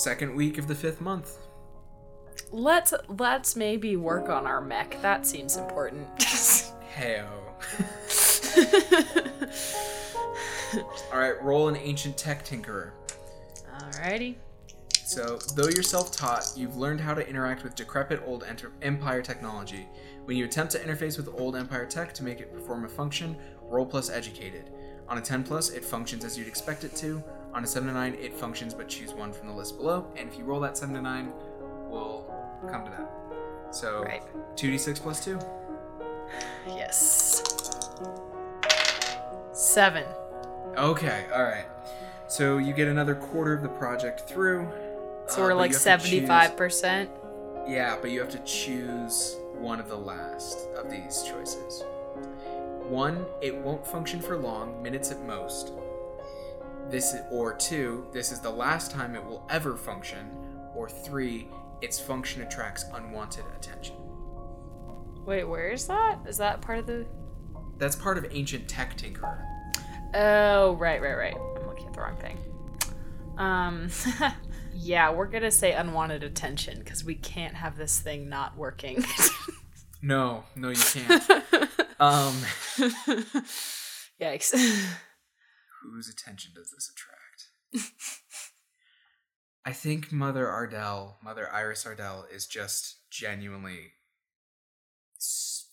second week of the fifth month. Let's let's maybe work on our mech. That seems important. Heyo. All right, roll an ancient tech tinkerer. Alrighty. So, though you're self taught, you've learned how to interact with decrepit old enter- Empire technology. When you attempt to interface with old Empire tech to make it perform a function, roll plus educated. On a 10 plus, it functions as you'd expect it to. On a 7 to 9, it functions but choose one from the list below. And if you roll that 7 to 9, we'll come to that. So, Right. 2d6 plus 2? Yes. Seven. Okay, alright. So, you get another quarter of the project through. So uh, we're but like you have to choose- seventy-five percent. Yeah, but you have to choose one of the last of these choices. One, it won't function for long, minutes at most. This is, or two, this is the last time it will ever function. Or three, its function attracts unwanted attention. Wait, where is that? Is that part of the? That's part of ancient tech tinkerer. Oh, right, right, right. I'm looking at the wrong thing. Um, yeah, we're gonna say unwanted attention because we can't have this thing not working. No, no, you can't. um, Yikes. Whose attention does this attract? I think Mother Ardell, Mother Iris Ardell, is just genuinely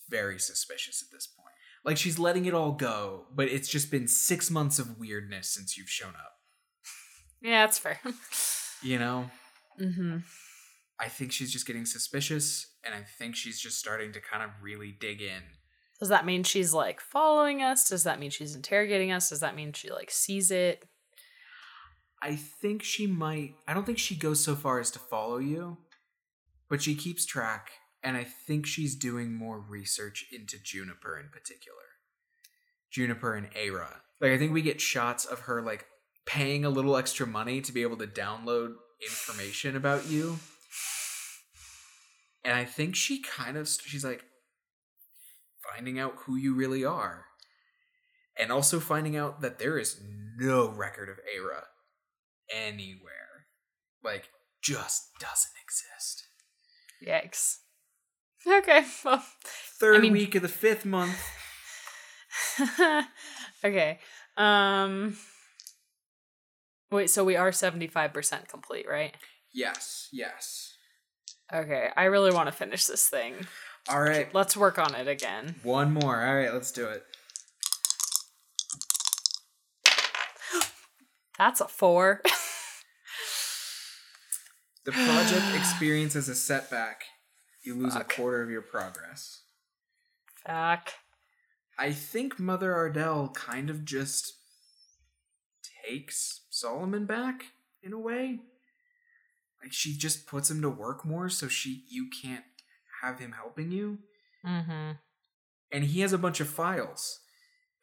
very suspicious at this point. Like she's letting it all go, but it's just been six months of weirdness since you've shown up. yeah, that's fair. You know, mm-hmm. I think she's just getting suspicious, and I think she's just starting to kind of really dig in. Does that mean she's like following us? Does that mean she's interrogating us? Does that mean she like sees it? I think she might. I don't think she goes so far as to follow you, but she keeps track, and I think she's doing more research into Juniper in particular. Juniper and Aira. Like, I think we get shots of her, like, paying a little extra money to be able to download information about you. And I think she kind of, she's like, finding out who you really are. And also finding out that there is no record of Aira anywhere. Like, just doesn't exist. Yikes. Okay, well. Third mean- week of the fifth month. okay. Um Wait, so we are 75% complete, right? Yes, yes. Okay, I really want to finish this thing. All right, Let's work on it again. one more. All right, let's do it. That's a 4. The project experiences a setback. You lose Fuck. a quarter of your progress. Fuck. I think Mother Ardell kind of just takes Solomon back in a way. Like she just puts him to work more so she you can't have him helping you. Mhm. And he has a bunch of files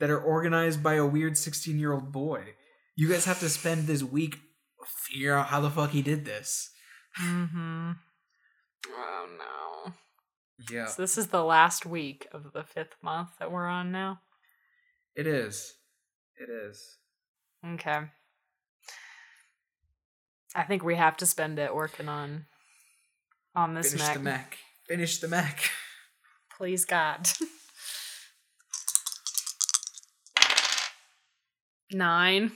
that are organized by a weird 16-year-old boy. You guys have to spend this week figure out how the fuck he did this. Mhm. Oh no. Yeah. So this is the last week of the 5th month that we're on now. It is. It is. Okay. I think we have to spend it working on on this Finish mech. the mech. Finish the mech. Please God. Nine.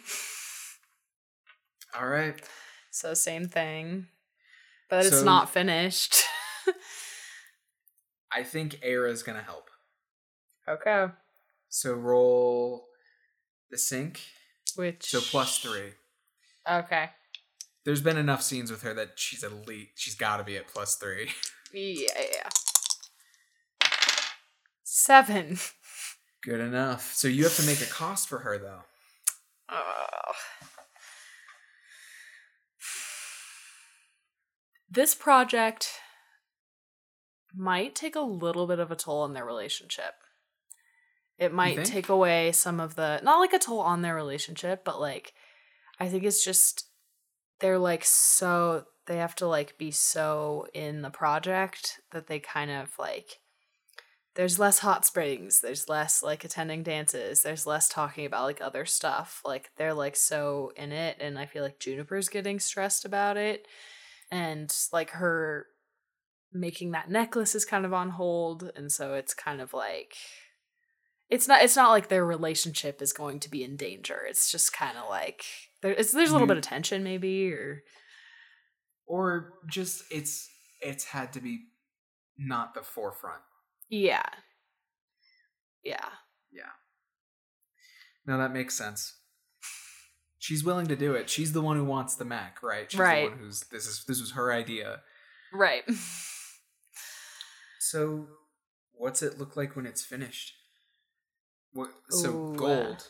All right. So same thing. But it's not finished. I think Aira's gonna help. okay. So roll the sync. Which So plus three. Okay. There's been enough scenes with her that she's at least she's gotta be at plus three. Yeah. Seven. Good enough. So you have to make a cost for her though. Oh. This project might take a little bit of a toll on their relationship. It might take away some of the not like a toll on their relationship, but like I think it's just they're like so they have to like be so in the project that they kind of like there's less hot springs there's less like attending dances there's less talking about like other stuff. Like they're like so in it and i feel like juniper's getting stressed about it and like her making that necklace is kind of on hold and so it's kind of like it's not it's not like their relationship is going to be in danger. It's just kind of like there, there's a little bit mm-hmm. of tension maybe or Or just it's it's had to be not the forefront. yeah yeah Yeah. No, that makes sense. She's willing to do it. She's the one who wants the mech, right? She's Right. the one who's this is this was her idea. right So, what's it look like when it's finished? What? So Ooh, gold.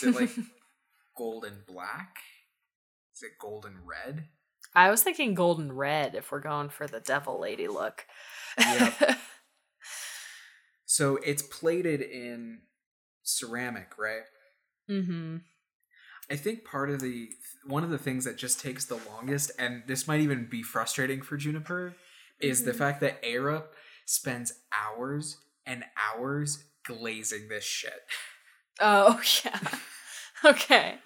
Is it like gold and black? Is it gold and red? I was thinking golden red if we're going for the devil lady look. Yep. So it's plated in ceramic, right? mm-hmm. I think part of the one of the things that just takes the longest, and this might even be frustrating for Juniper, is the Mhm. fact that Era spends hours and hours glazing this shit. Oh yeah. okay.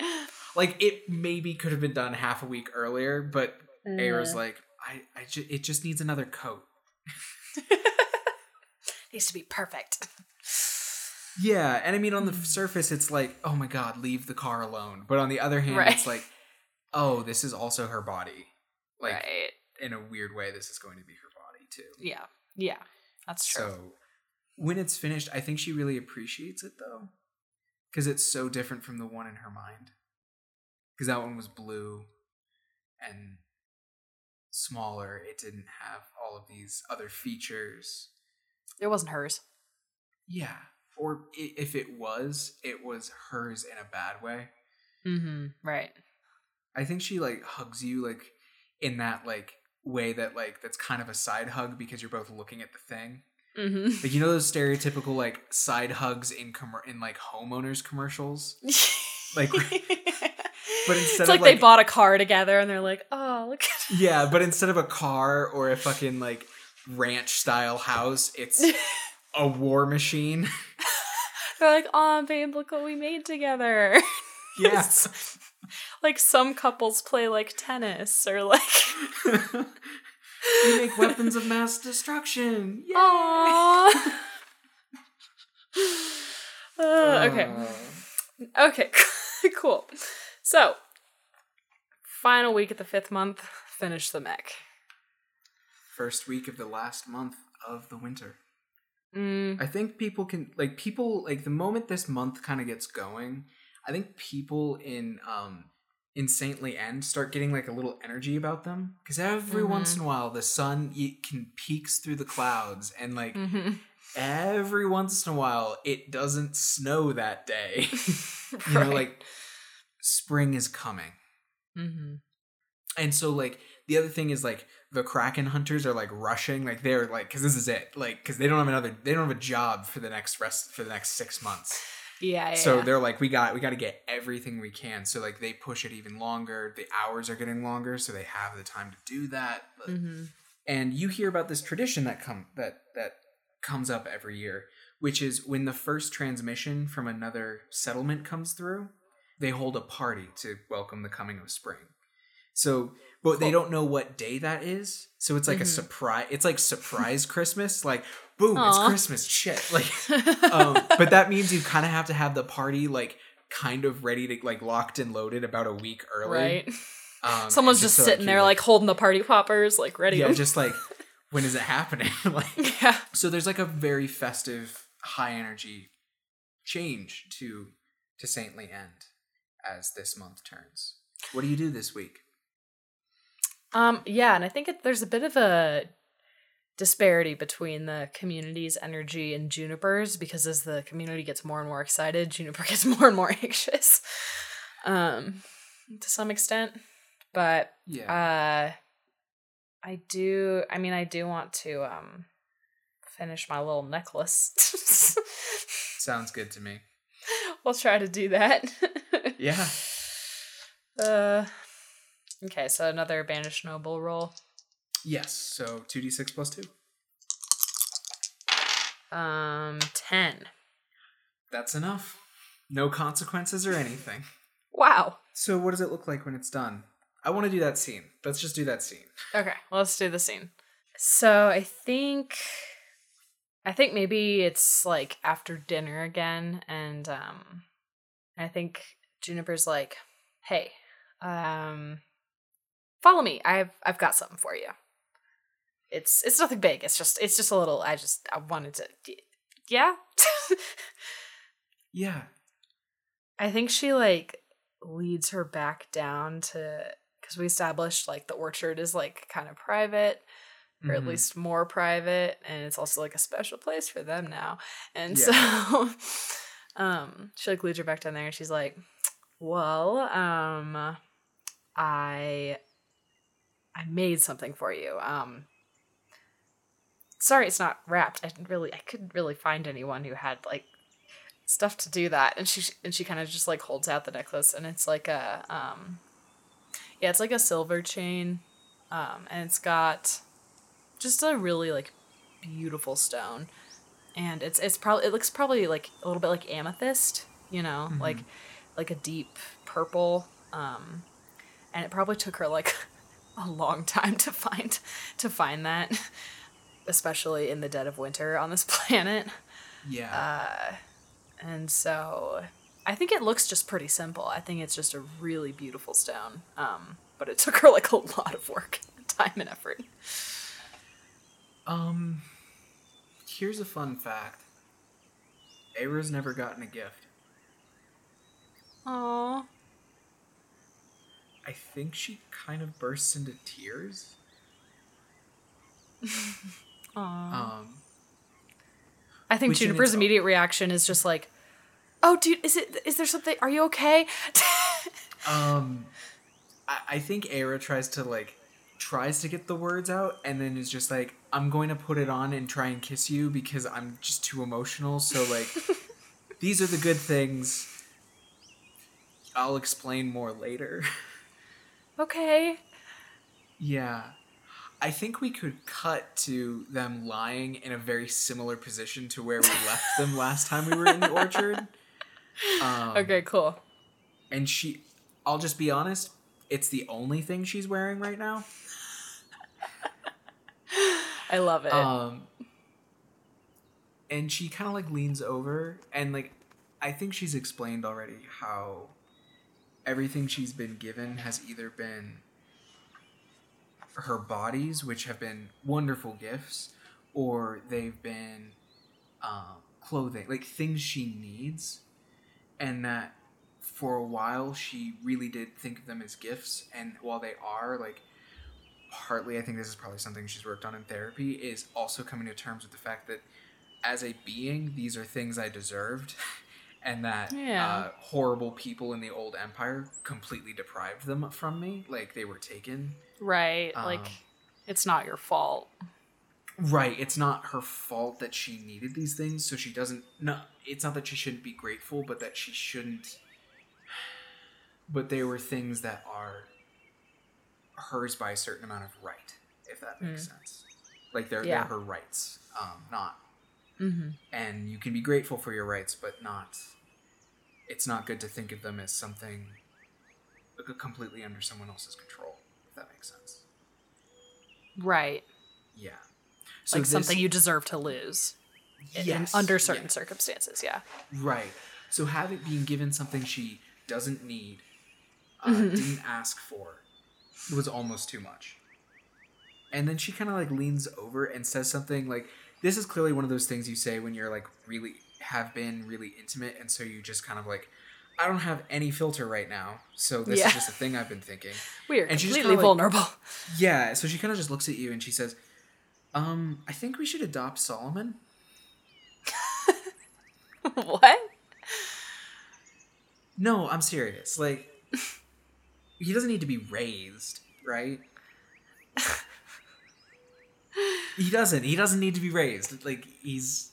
Like it maybe could have been done half a week earlier, but Era's Uh, like, I, I ju- it just needs another coat. needs to be perfect. Yeah, and I mean on the Mm. surface it's like, oh my god, leave the car alone. But on the other hand, Right. it's like, oh, this is also her body. Like right. in a weird way, this is going to be her body too. Yeah. Yeah. That's true. So when it's finished, I think she really appreciates it though. Because it's so different from the one in her mind. Because that one was blue and smaller. It didn't have all of these other features. it wasn't hers. Yeah. Or if it was, it was hers in a bad way. Mm-hmm. Right. I think she like hugs you like in that like way that like that's kind of a side hug because you're both looking at the thing. Mm-hmm. Like you know those stereotypical like side hugs in com- in like homeowners commercials. Like- but instead it's of, like, they bought a car together and they're like, oh, look at Yeah, but instead of a car or a fucking like ranch style house, it's a war machine. They're like, oh, babe, look what we made together. Yes. like some couples play like tennis or like, we make weapons of mass destruction. Yay! Aww. Uh, okay. Uh, Okay. cool. So, final week of the fifth month, finish the mech. first week of the last month of the winter. Mm, I think people can like people like the moment this month kind of gets going, I think people in um in Saintly End start getting like a little energy about them because every Mhm. once in a while the sun y- can peeks through the clouds and like mhm. every once in a while it doesn't snow that day. you know like spring is coming. Mhm. And so like the other thing is like the kraken hunters are like rushing like they're like cuz this is it like cuz they don't have another they don't have a job for the next rest for the next 6 months. Yeah, yeah. So they're like we got we got to get everything we can. So like they push it even longer. The hours are getting longer so they have the time to do that. Mhm. And you hear about this tradition that come that that comes up every year, which is when the first transmission from another settlement comes through, they hold a party to welcome the coming of spring. So, but they don't know what day that is. So it's like a Mhm. surprise. It's like surprise Christmas. Like, boom, Aw. it's Christmas. Shit. Like, um, but that means you kind of have to have the party like kind of ready to like locked and loaded about a week early. right. Um, Someone's and just so sitting there like holding the party poppers, like ready. yeah, to- just like when is it happening? like yeah. so there's like a very festive, high energy change to to Saintly End as this month turns. What do you do this week? Um, yeah, and I think it, there's a bit of a disparity between the community's energy and Juniper's because as the community gets more and more excited, Juniper gets more and more anxious. Um, to some extent. But Yeah. uh I do I mean I do want to um finish my little necklace. Sounds good to me. We'll try to do that. Yeah. Uh Okay, so another banished noble roll. Yes. So 2d6 plus 2. Um, 10. That's enough. No consequences or anything. Wow. So, what does it look like when it's done? I want to do that scene. Let's just do that scene. Okay, let's do the scene. So I think I think maybe it's like after dinner again and um I think Juniper's like, "Hey, um follow me. I've I've got something for you." It's it's nothing big. It's just it's just a little I just I wanted to Yeah. Yeah. I think she like leads her back down to because we established like the orchard is like kind of private or at Mhm. least more private and it's also like a special place for them now and Yeah. so um she like leads her back down there and she's like well um i i made something for you um sorry it's not wrapped i didn't really i couldn't really find anyone who had like stuff to do that and she and she kind of just like holds out the necklace and it's like a um yeah it's like a silver chain um and it's got just a really like beautiful stone and it's it's probably it looks probably like a little bit like amethyst you know like like a deep purple um and it probably took her like a long time to find to find that especially in the dead of winter on this planet Yeah. Uh, and so I think it looks just pretty simple. I think it's just a really beautiful stone. Um, but it took her like a lot of work, time and effort. Um, here's a fun fact. Era's never gotten a gift. Aww. I think she kind of bursts into tears. Aww. Um, I think Juniper's immediate reaction is just like, "Oh, dude, is it? Is there something? Are you okay?" um, I, I think Era tries to like tries to get the words out and then is just like, I'm going to put it on and try and kiss you because I'm just too emotional. So like, these are the good things. I'll explain more later. okay. Yeah. I think we could cut to them lying in a very similar position to where we left them last time we were in the orchard. Um, Okay. Cool. And she, I'll just be honest, it's the only thing she's wearing right now. I love it. Um, and she kind of like leans over and like, I think she's explained already how everything she's been given has either been her bodies, which have been wonderful gifts, or they've been um, clothing, like things she needs, and that for a while she really did think of them as gifts, and while they are like partly, I think this is probably something she's worked on in therapy, is also coming to terms with the fact that as a being, these are things I deserved. And that Yeah. uh, horrible people in the old empire completely deprived them from me, like they were taken. right. like, um, it's not your fault. Right. It's not her fault that she needed these things, so she doesn't. No, it's not that she shouldn't be grateful, but that she shouldn't. But they were things that are hers by a certain amount of right, if that makes sense. Like they're Yeah. they're her rights, um, not. Mm-hmm. And you can be grateful for your rights, but not. It's not good to think of them as something completely under someone else's control. If that makes sense. Right. Yeah. like this- something you deserve to lose. in- Yes, under yeah. certain circumstances. Yeah. Right. So having being given something she doesn't need, uh, Mhm. didn't ask for, was almost too much. And then she kind of like leans over and says something like, "This is clearly one of those things you say when you're like really have been really intimate, and so you just kind of like, I don't have any filter right now, so this Yeah. is just a thing I've been thinking." Weird, And she's completely kinda, like- vulnerable. Yeah. So she kind of just looks at you and she says, "Um, I think we should adopt Solomon." what? No, I'm serious. Like, he doesn't need to be raised, right? he doesn't. He doesn't need to be raised. Like, he's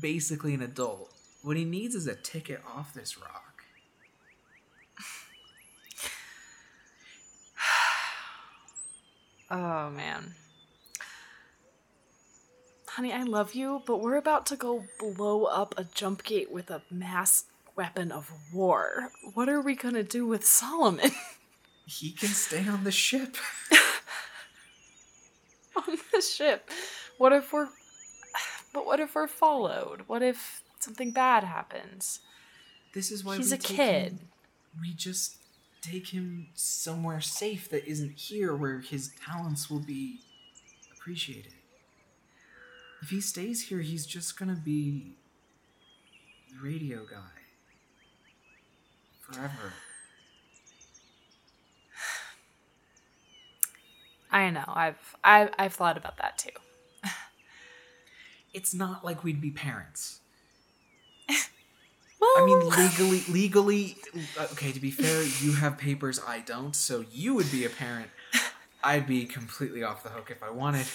basically an adult. What he needs is a ticket off this rock. Oh man. honey, I love you, but we're about to go blow up a jump gate with a mass weapon of war. What are we gonna do with Solomon He can stay on the ship. on the ship? What if we're. But what if we're followed? What if something bad happens? This is why He's a kid. him- we just take him somewhere safe that isn't here, where his talents will be appreciated. If he stays here, he's just gonna be the radio guy forever. I know. I've I've I've thought about that too. It's not like we'd be parents. Well, I mean, legally, legally, uh, okay. To be fair, you have papers, I don't, so you would be a parent. I'd be completely off the hook if I wanted.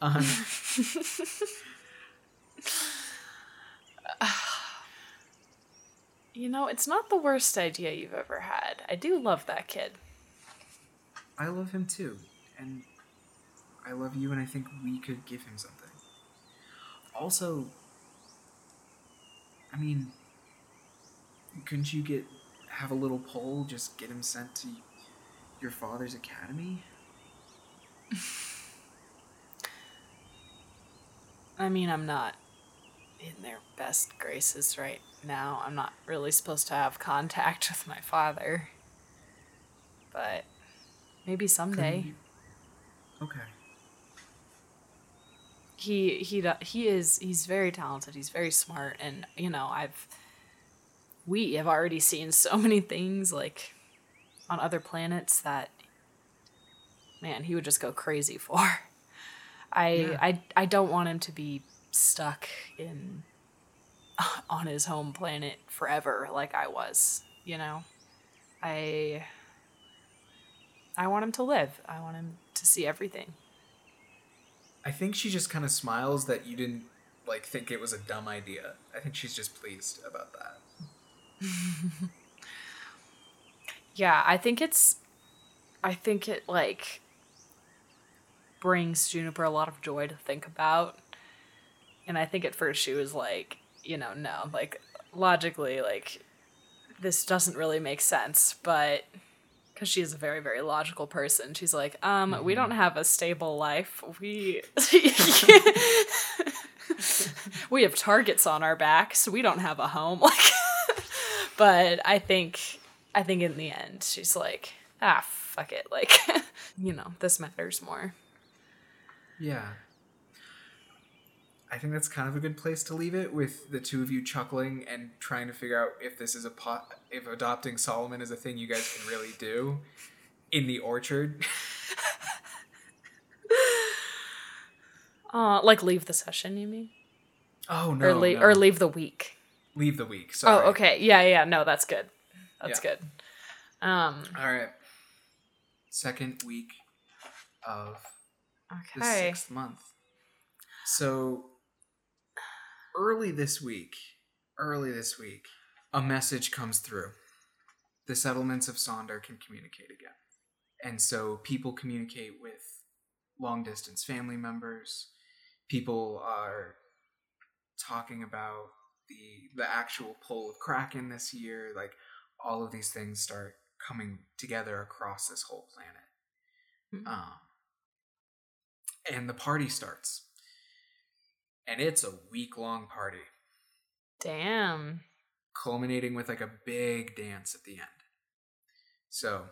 Um, you know, it's not the worst idea you've ever had. I do love that kid. I love him too, and I love you, and I think we could give him something. Also, I mean, couldn't you get have a little poll? Just get him sent to your father's academy. I mean, I'm not in their best graces right now. I'm not really supposed to have contact with my father. But maybe someday. Couldn't you- Okay. he he he is he's very talented he's very smart and you know i've we have already seen so many things like on other planets that man he would just go crazy for i Yeah. i i don't want him to be stuck in on his home planet forever like i was you know i i want him to live i want him to see everything I think she just kind of smiles that you didn't like think it was a dumb idea. I think she's just pleased about that. Yeah, I think it's I think it like brings Juniper a lot of joy to think about. And I think at first she was like, you know, no, like logically like this doesn't really make sense, but cuz she is a very very logical person. She's like, um we don't have a stable life. We we have targets on our backs. We don't have a home like but I think I think in the end she's like, ah, fuck it, like, you know, this matters more. Yeah. I think that's kind of a good place to leave it with the two of you chuckling and trying to figure out if this is a pot if adopting Solomon is a thing you guys can really do in the orchard. Uh, like leave the session, you mean? Oh no. or leave no. or leave the week. leave the week. Sorry. Oh, okay. Yeah, yeah, no, that's good. That's Yeah. good. Um, All right. Second week of the sixth month. So early this week, early this week, a message comes through. The settlements of Sonder can communicate again. And so people communicate with long distance family members. People are talking about the the actual pull of Kraken this year. Like all of these things start coming together across this whole planet. Mhm. Um, and the party starts. And it's a week long party, Damn. culminating with like a big dance at the end. So,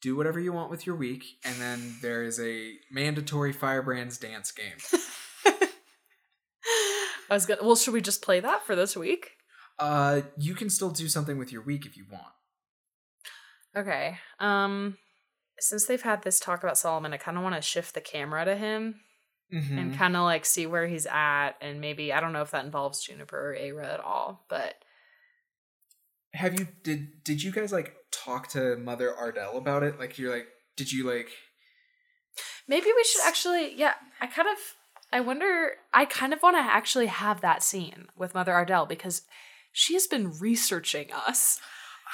do whatever you want with your week, and then there is a mandatory Firebrands dance game. I was gonna. Well, should we just play that for this week? Uh, you can still do something with your week if you want. Okay. Um, since they've had this talk about Solomon, I kind of want to shift the camera to him Mm-hmm. and kind of like see where he's at, and maybe I don't know if that involves Juniper or Ara at all, but Have you did did you guys like talk to Mother Ardell about it? Like you're like did you like maybe we should actually. Yeah, I kind of. I wonder. I kind of want to actually have that scene with Mother Ardell because she has been researching us.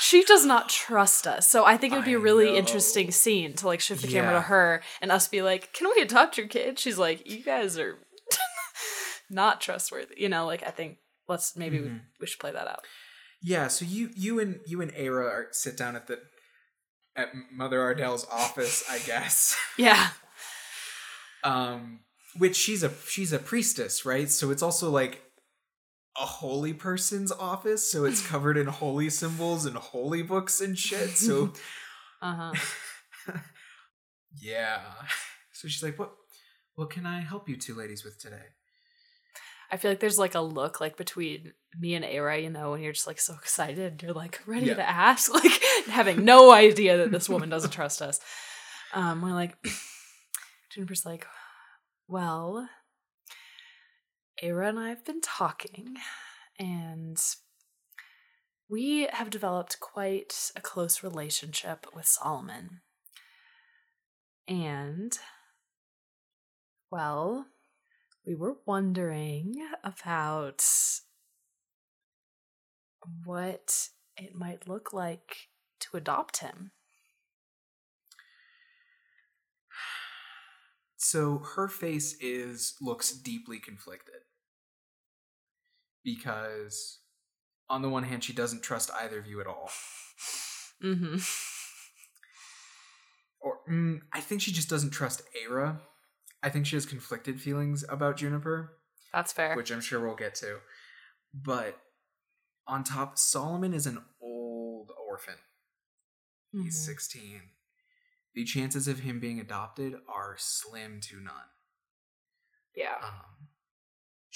She does not trust us, so I think it would be a really interesting scene to like shift the camera to her and us be like, "Can we adopt your kid?" She's like, "You guys are." not trustworthy. You know, like I think let's maybe we, Mhm. we should play that out. Yeah, so you you and you and Ara are, sit down at the at Mother Ardell's office, I guess. Yeah. Um which she's a she's a priestess, right? So it's also like a holy person's office, so it's covered in holy symbols and holy books and shit. So Uh huh. yeah. So she's like, "What what can I help you two ladies with today?" I feel like there's like a look like between me and Ara, you know, when you're just like so excited, you're like ready Yeah. to ask, like having no idea that this woman doesn't trust us. Um, we're like, Juniper's like, well, Ara and I have been talking, and we have developed quite a close relationship with Solomon. And, well, we were wondering about what it might look like to adopt him. So her face is looks deeply conflicted. Because on the one hand she doesn't trust either of you at all. Mm-hmm. Or mm, I think she just doesn't trust Ara. I think she has conflicted feelings about Juniper, That's fair. which I'm sure we'll get to. But on top, Solomon is an old orphan. He's Mhm. 16. The chances of him being adopted are slim to none. Yeah. Um,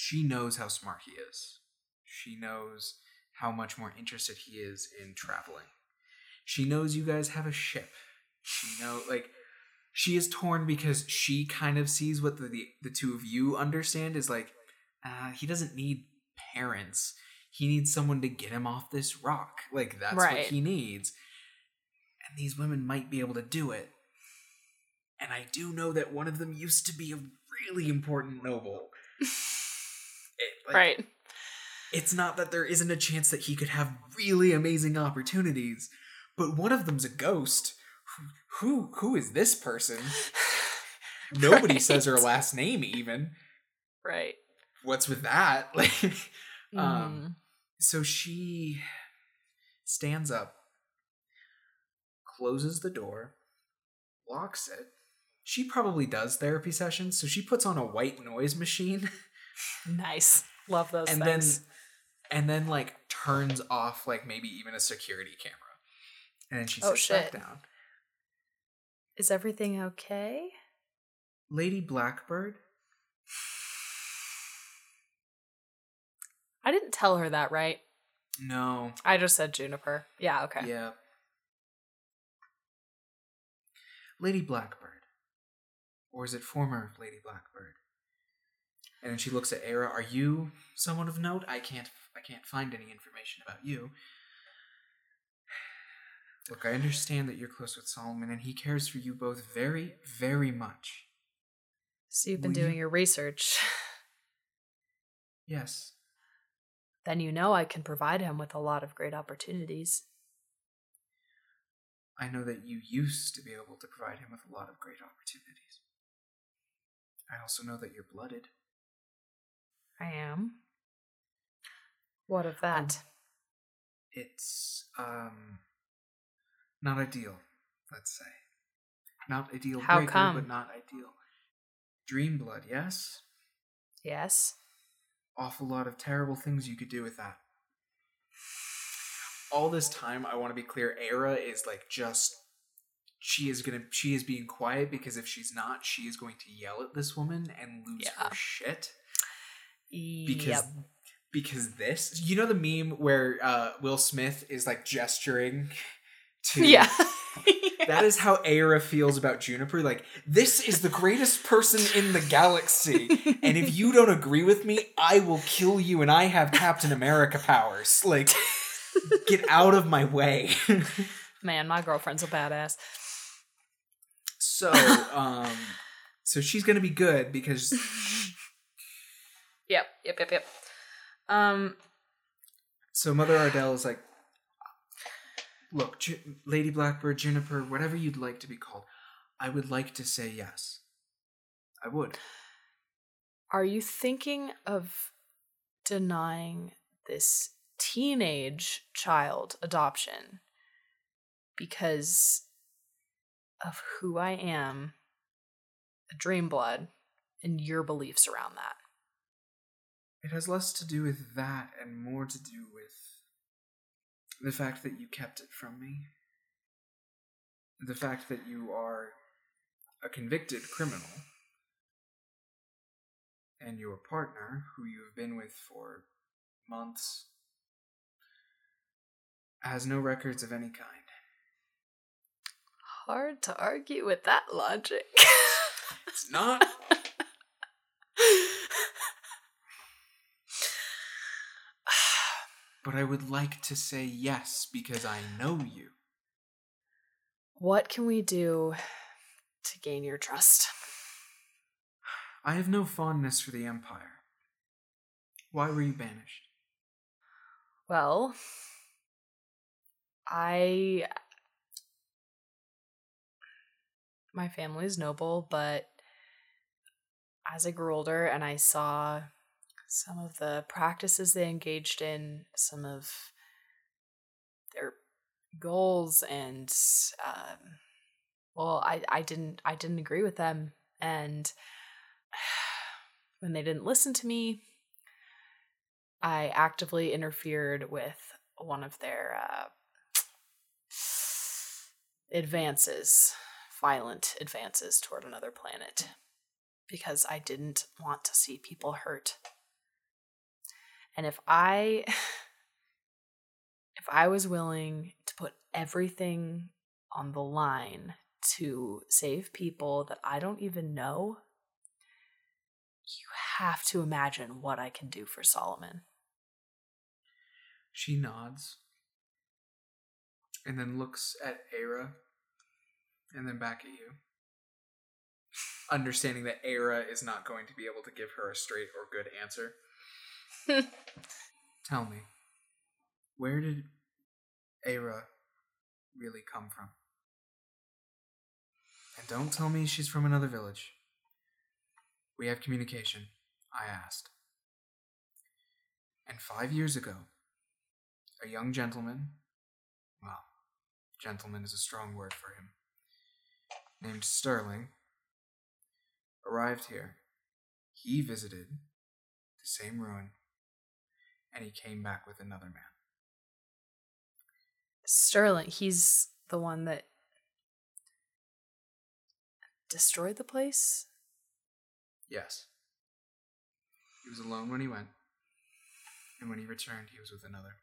she knows how smart he is. She knows how much more interested he is in traveling. She knows you guys have a ship. She know like she is torn because she kind of sees what the the, the two of you understand is like uh, he doesn't need parents. He needs someone to get him off this rock. Like that's what he needs. And these women might be able to do it. And I do know that one of them used to be a really important noble. It- like, right. It's not that there isn't a chance that he could have really amazing opportunities, but one of them's a ghost. Who who, is this person? Nobody says her last name even. Right. What's with that? Like Mm. um so she stands up, closes the door, locks it. She probably does therapy sessions, so she puts on a white noise machine. nice. Love those and things. then and then like turns off like maybe even a security camera and then she Oh, sits back down Is everything okay? lady blackbird I didn't tell her that, right? no I just said Juniper. Yeah, okay. yeah lady blackbird or is it former lady blackbird and then she looks at Era. Are you someone of note? I can't. I can't find any information about you. Look, I understand that you're close with Solomon, and he cares for you both very, very much. So you've been Will you- doing your research. Yes. then you know I can provide him with a lot of great opportunities. I know that you used to be able to provide him with a lot of great opportunities. I also know that you're blooded. I am. What of that? It's um not ideal, let's say. Not ideal How breaker, come? but not ideal. Dream blood, yes? yes. Awful lot of terrible things you could do with that. All this time, I want to be clear, Era is like just she is gonna she is being quiet because if she's not, she is going to yell at this woman and lose Yeah. her shit. Because Yep. because this you know the meme where uh Will Smith is like gesturing to Yeah. that is how Aira feels about Juniper like this is the greatest person in the galaxy and if you don't agree with me I will kill you and I have Captain America powers like get out of my way Man, my girlfriend's a badass. so um so she's going to be good because Yep, yep, yep, yep. Um, So Mother Ardell is like, look, Ju- Lady Blackbird, Juniper, whatever you'd like to be called, I would like to say yes. I would. Are you thinking of denying this teenage child adoption because of who I am, a dream blood, and your beliefs around that? It has less to do with that and more to do with the fact that you kept it from me. The fact that you are a convicted criminal and your partner, who you have been with for months, has no records of any kind. Hard to argue with that logic. It's not. but I would like to say yes because I know you. what can we do to gain your trust? I have no fondness for the Empire. Why were you banished? Well, I. My family is noble, but as I grew older and I saw some of the practices they engaged in, some of their goals, and um, well, I, I didn't I didn't agree with them, and when they didn't listen to me, I actively interfered with one of their uh, advances, violent advances toward another planet, because I didn't want to see people hurt. And if I if I was willing to put everything on the line to save people that I don't even know, you have to imagine what I can do for Solomon. She nods and then looks at Era and then back at you. Understanding that Era is not going to be able to give her a straight or good answer. Tell me, where did Era really come from? And don't tell me she's from another village. We have communication, I asked. And five years ago, a young gentleman, well, gentleman is a strong word for him, named Sterling, arrived here. He visited the same ruin, and he came back with another man. Sterling, he's the one that destroyed the place? Yes. He was alone when he went, and when he returned, he was with another.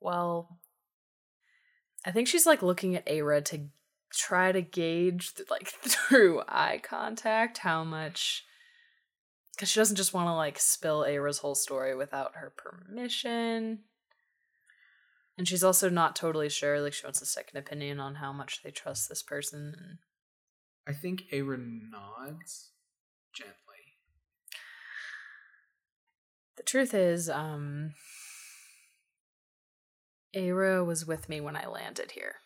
Well, I think she's like looking at Ara to try to gauge, like through eye contact, how much. Because she doesn't just want to like spill Ara's whole story without her permission. And she's also not totally sure. Like, she wants a second opinion on how much they trust this person. I think Aaron nods gently. the truth is, um, Ara was with me when I landed here.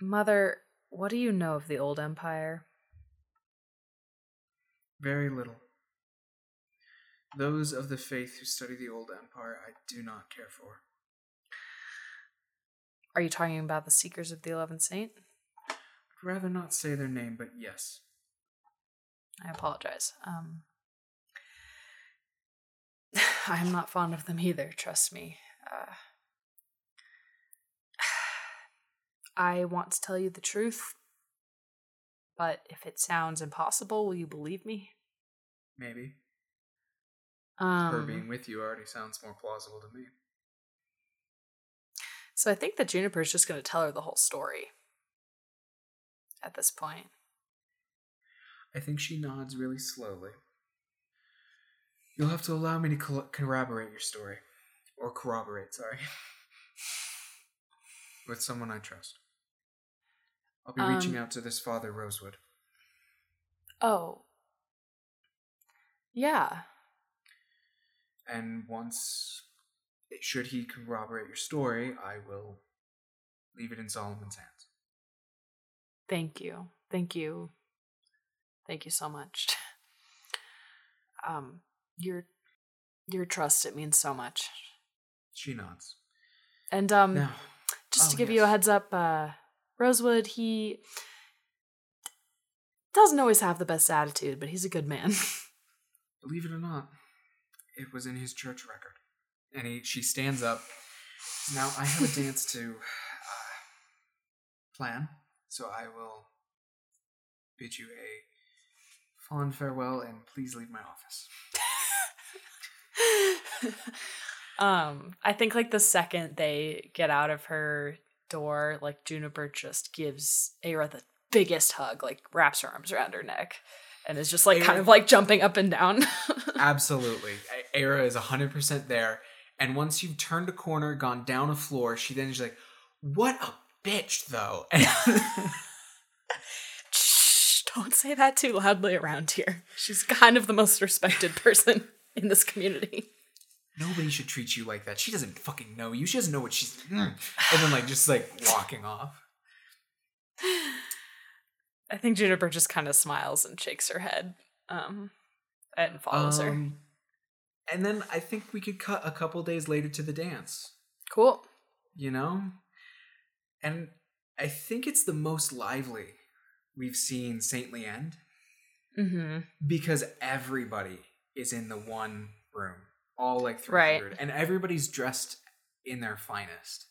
Mother, what do you know of the old empire? Very little. Those of the faith who study the old empire I do not care for. Are you talking about the Seekers of the Eleventh Saint? I'd rather not say their name, but yes. I apologize. Um, I'm not fond of them either, trust me. Uh, I want to tell you the truth, but if it sounds impossible, will you believe me? Maybe. Her being Um, with you already sounds more plausible to me. so I think that Juniper is just going to tell her the whole story at this point. I think she nods really slowly. You'll have to allow me to col- corroborate your story. Or corroborate, sorry. With someone I trust. I'll be reaching Um, out to this father, Rosewood. Oh. Yeah. And once, should he corroborate your story, I will leave it in Solomon's hands. Thank you. Thank you. Thank you so much. Um, your your trust it means so much. She nods. And um, Now, just oh, to give you a heads up, uh, Rosewood he doesn't always have the best attitude, but he's a good man. believe it or not, it was in his church record. And he, she stands up. Now I have a dance to uh, plan, so I will bid you a fond farewell and please leave my office. um, I think like the second they get out of her door, like Juniper just gives Aira the biggest hug, like wraps her arms around her neck, and is just like kind of like jumping up and down. Absolutely. A- Aira is 100% there. And once you've turned a corner, gone down a floor, she then is like, What a bitch, though. Shh, don't say that too loudly around here. She's kind of the most respected person in this community. Nobody should treat you like that. She doesn't fucking know you. She doesn't know what she's. Mm. And then, like, just like walking off. I think Juniper just kind of smiles and shakes her head, um, and follows her. Um, And then I think we could cut a couple days later to the dance, Cool. you know? And I think it's the most lively we've seen Saint Leanne Mm-hmm. because everybody is in the one room, all like Right. 300, and everybody's dressed in their finest,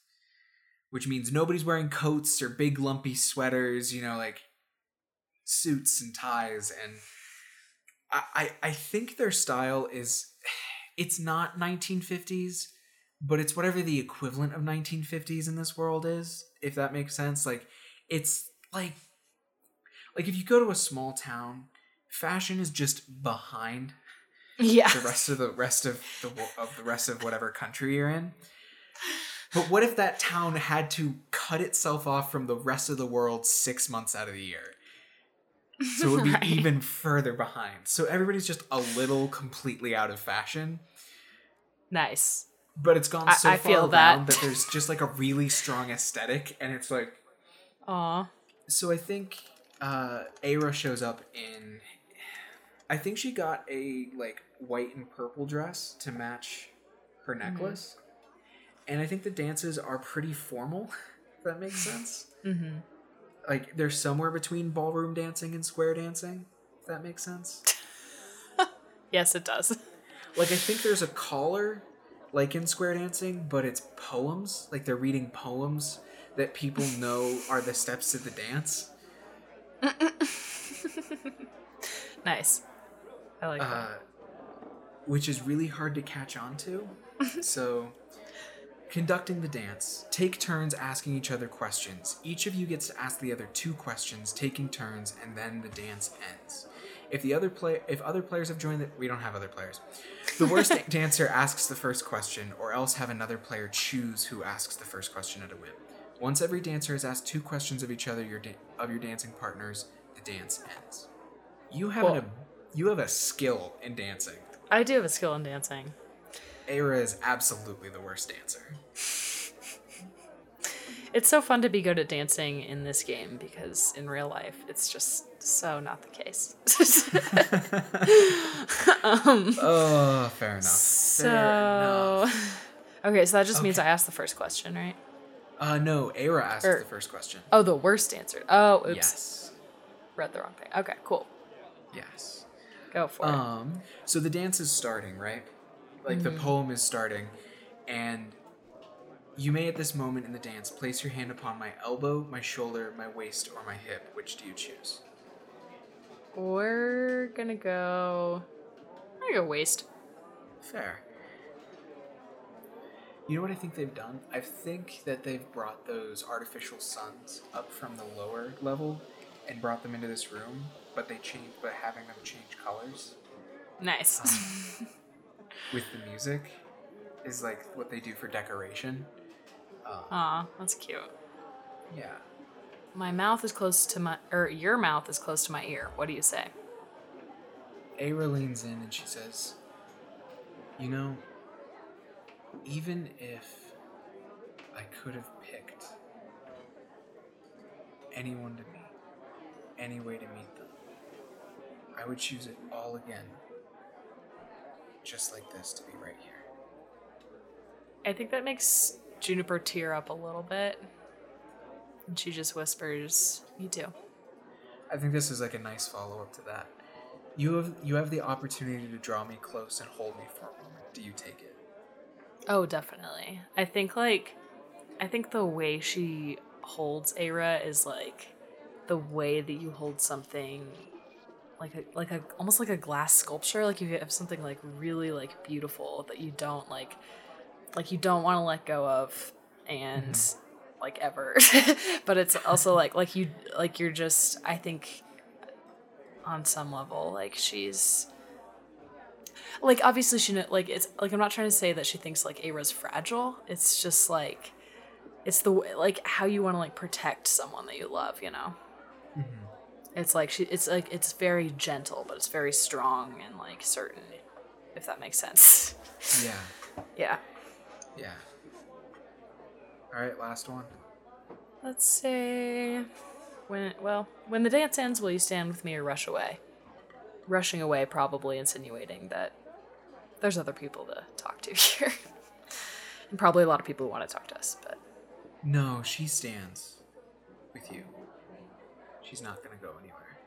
which means nobody's wearing coats or big lumpy sweaters, you know, like suits and ties. And I, I, I think their style is, it's not 1950s, but it's whatever the equivalent of 1950s in this world is, if that makes sense. Like, it's like, like if you go to a small town, fashion is just behind Yeah. the rest of the rest of the of the rest of whatever country you're in. But what if that town had to cut itself off from the rest of the world six months out of the year? So it would be Right. even further behind. So everybody's just a little completely out of fashion. Nice. But it's gone I- so I far feel around that. that there's just like a really strong aesthetic, and it's like Aw. so I think uh Aira shows up in I think she got a like white and purple dress to match her necklace. And I think the dances are pretty formal, if that makes sense. Mm-hmm. Like they're somewhere between ballroom dancing and square dancing, if that makes sense. Yes, it does. Like I think there's a collar like in square dancing, but it's poems, like they're reading poems that people know are the steps to the dance. Nice. I like that. uh, which is really hard to catch on to. so, conducting the dance, take turns asking each other questions. Each of you gets to ask the other two questions, taking turns, and then the dance ends. If the other play, if other players have joined, the, we don't have other players. The worst dancer asks the first question, or else have another player choose who asks the first question at a whim. Once every dancer has asked two questions of each other, your da- of your dancing partners, the dance ends. You have Well- an, you have a skill in dancing. I do have a skill in dancing. Aira is absolutely the worst dancer. It's so fun to be good at dancing in this game because in real life it's just so not the case. um, Oh, fair enough. Fair so enough. okay, so that just means I asked the first question, right? Uh, no, Aira asked Er, the first question. Oh, the worst answer. Oh, oops, Yes. read the wrong thing. Okay, cool. Yes. Go for it. Um, so the dance is starting, right? Like the poem is starting, and you may at this moment in the dance place your hand upon my elbow, my shoulder, my waist, or my hip. Which do you choose? We're gonna go. I'm gonna go waist. Fair. You know what I think they've done? I think that they've brought those artificial suns up from the lower level and brought them into this room, but they change, but having them change colors Nice. with the music is like what they do for decoration. Um, Aw, that's cute. yeah. My mouth is close to my, or your mouth is close to my ear. What do you say? Aira leans in and she says, You know, even if I could have picked anyone to meet, any way to meet them, I would choose it all again. Just like this to be right here. I think that makes Juniper tear up a little bit. And she just whispers, Me too. I think this is like a nice follow up to that. You have you have the opportunity to draw me close and hold me for a moment. Do you take it? Oh, definitely. I think like I think the way she holds Aira is like the way that you hold something like a like a almost like a glass sculpture like you have something like really like beautiful that you don't like like you don't want to let go of and mm-hmm. like ever. But it's also like like you like you're just i think on some level like she's like obviously she kn- like it's like i'm not trying to say that she thinks like Aira's fragile. It's just like it's the way like how you want to like protect someone that you love you know mm-hmm. It's like she it's like it's very gentle but it's very strong and like certain if that makes sense Yeah. yeah Yeah. All right, last one. let's say when well when the dance ends will you stand with me or rush away rushing away probably insinuating that there's other people to talk to here and probably a lot of people who want to talk to us but No, she stands with you. She's not gonna go anywhere.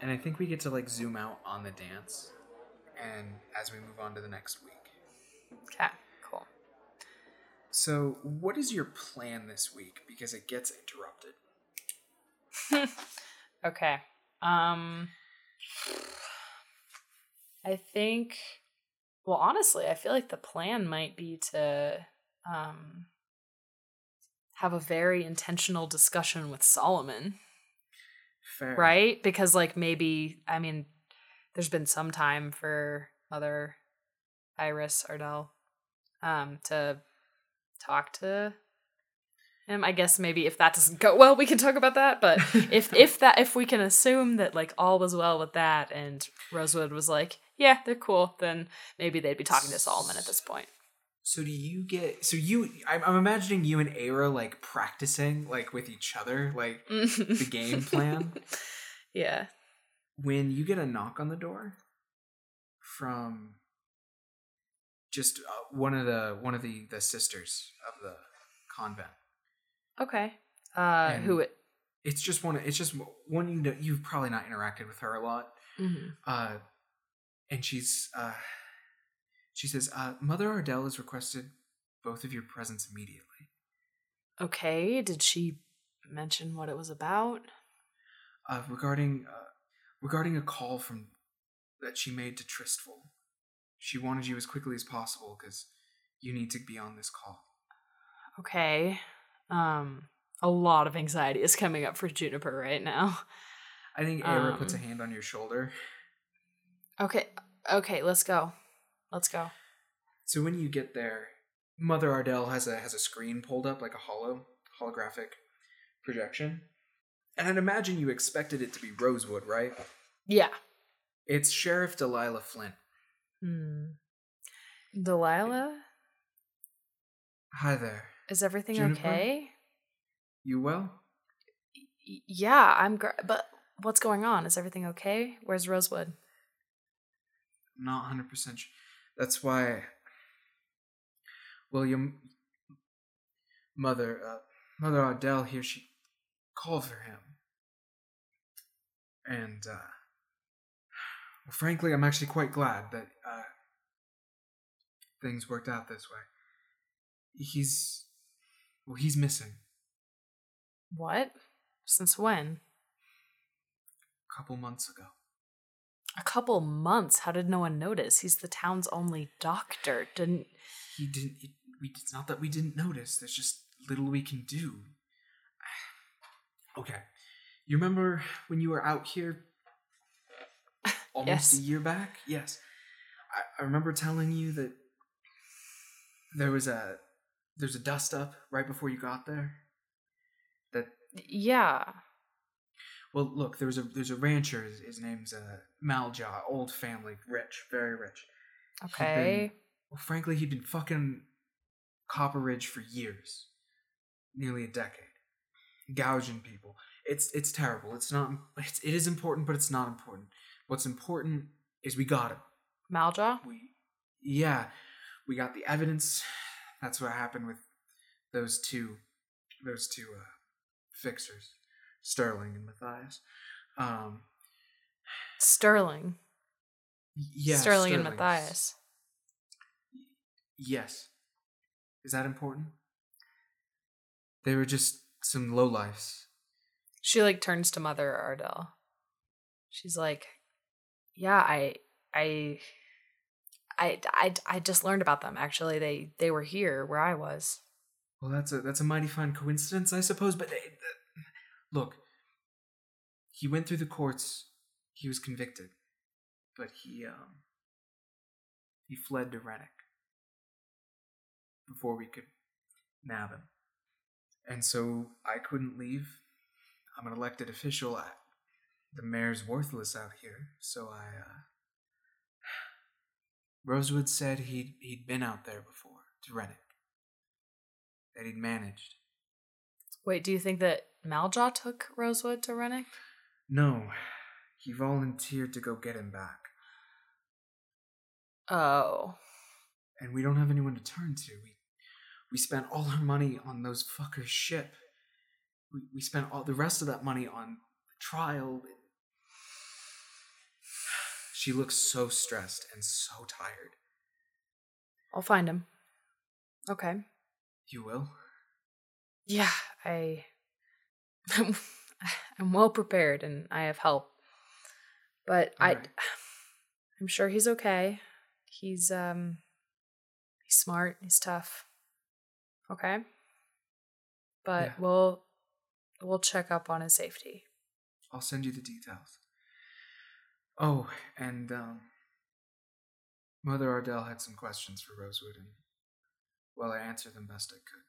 And I think we get to like zoom out on the dance, and as we move on to the next week. okay cool So, what is your plan this week? Because it gets interrupted. Okay. Um I think well honestly, I feel like the plan might be to um have a very intentional discussion with Solomon, Fair. right? Because like maybe I mean there's been some time for Mother Iris Ardell um to talk to him. I guess maybe if that doesn't go well, we can talk about that. But if if that if we can assume that like all was well with that and Rosewood was like, yeah, they're cool, then maybe they'd be talking to Solomon at this point. So do you get? So you? I'm, I'm imagining you and Aira like practicing like with each other, like the game plan. Yeah. when you get a knock on the door from just uh, one of the one of the the sisters of the convent Okay. Uh And- who it it's just one it's just one you know you've probably not interacted with her a lot mhm. uh and she's uh she says uh mother ardell has requested both of your presence immediately Okay, did she mention what it was about? uh regarding uh regarding a call from that she made to tristful she wanted you as quickly as possible because you need to be on this call Okay. Um a lot of anxiety is coming up for Juniper right now. I think Aira puts a Um, hand on your shoulder. Okay. Okay, let's go. Let's go. So when you get there, Mother Ardell has a has a screen pulled up like a hollow holographic projection. And I'd imagine you expected it to be Rosewood, right? Yeah. It's Sheriff Delilah Flint. Hmm. Delilah, Hi there. is everything Juniper? okay? You well? Y- yeah, I'm gr- but what's going on? Is everything okay? Where's Rosewood? Not 100% sure. That's why William Mother uh, Mother Ardell here she called for him. And uh well, frankly, I'm actually quite glad that uh things worked out this way. He's well, he's missing. What? Since when? A couple months ago. A couple months. How did no one notice? He's the town's only doctor. Didn't He didn't. It, we. It's not that we didn't notice. There's just little we can do. Okay, you remember when you were out here almost Yes. a year back? Yes, I, I remember telling you that there was a there's a dust up right before you got there. That Yeah. Well, look, there was a there's a rancher. His, his name's uh, Maljaw, old family, rich, very rich. He'd been- Okay. well, frankly, he'd been fucking Copper Ridge for years, nearly a decade, gouging people. it's it's terrible. It's not. It's, it is important, but it's not important. What's important is we got him. Maljaw? We, yeah, we got the evidence. That's what happened with those two, those two uh, fixers, Sterling and Matthias. Um, Sterling. yeah, Sterling and Matthias. Yes. Is that important? They were just some low lowlifes. She like turns to Mother Ardell. She's like, "Yeah, I I I I I just learned about them actually. They they were here where I was." Well, that's a that's a mighty fine coincidence, I suppose. But they, look, he went through the courts. He was convicted, but he um he fled to Rennick before we could nab him, and so I couldn't leave. I'm an elected official. I, the mayor's worthless out here, so I. uh Rosewood said he'd he'd been out there before to Rennick. That he'd managed. Wait, do you think that Maljaw took Rosewood to Rennick? No, he volunteered to go get him back. Oh. And we don't have anyone to turn to. We we spent all our money on those fuckers' ship. We we spent all the rest of that money on the trial. She looks so stressed and so tired. I'll find him. Okay. You will? Yeah, I I'm well prepared and I have help. But I Alright. I'm sure he's okay. He's um he's smart, he's tough. Okay? But Yeah. we'll we'll check up on his safety. I'll send you the details. Oh, and um Mother Ardell had some questions for Rosewood and well I answered them best I could.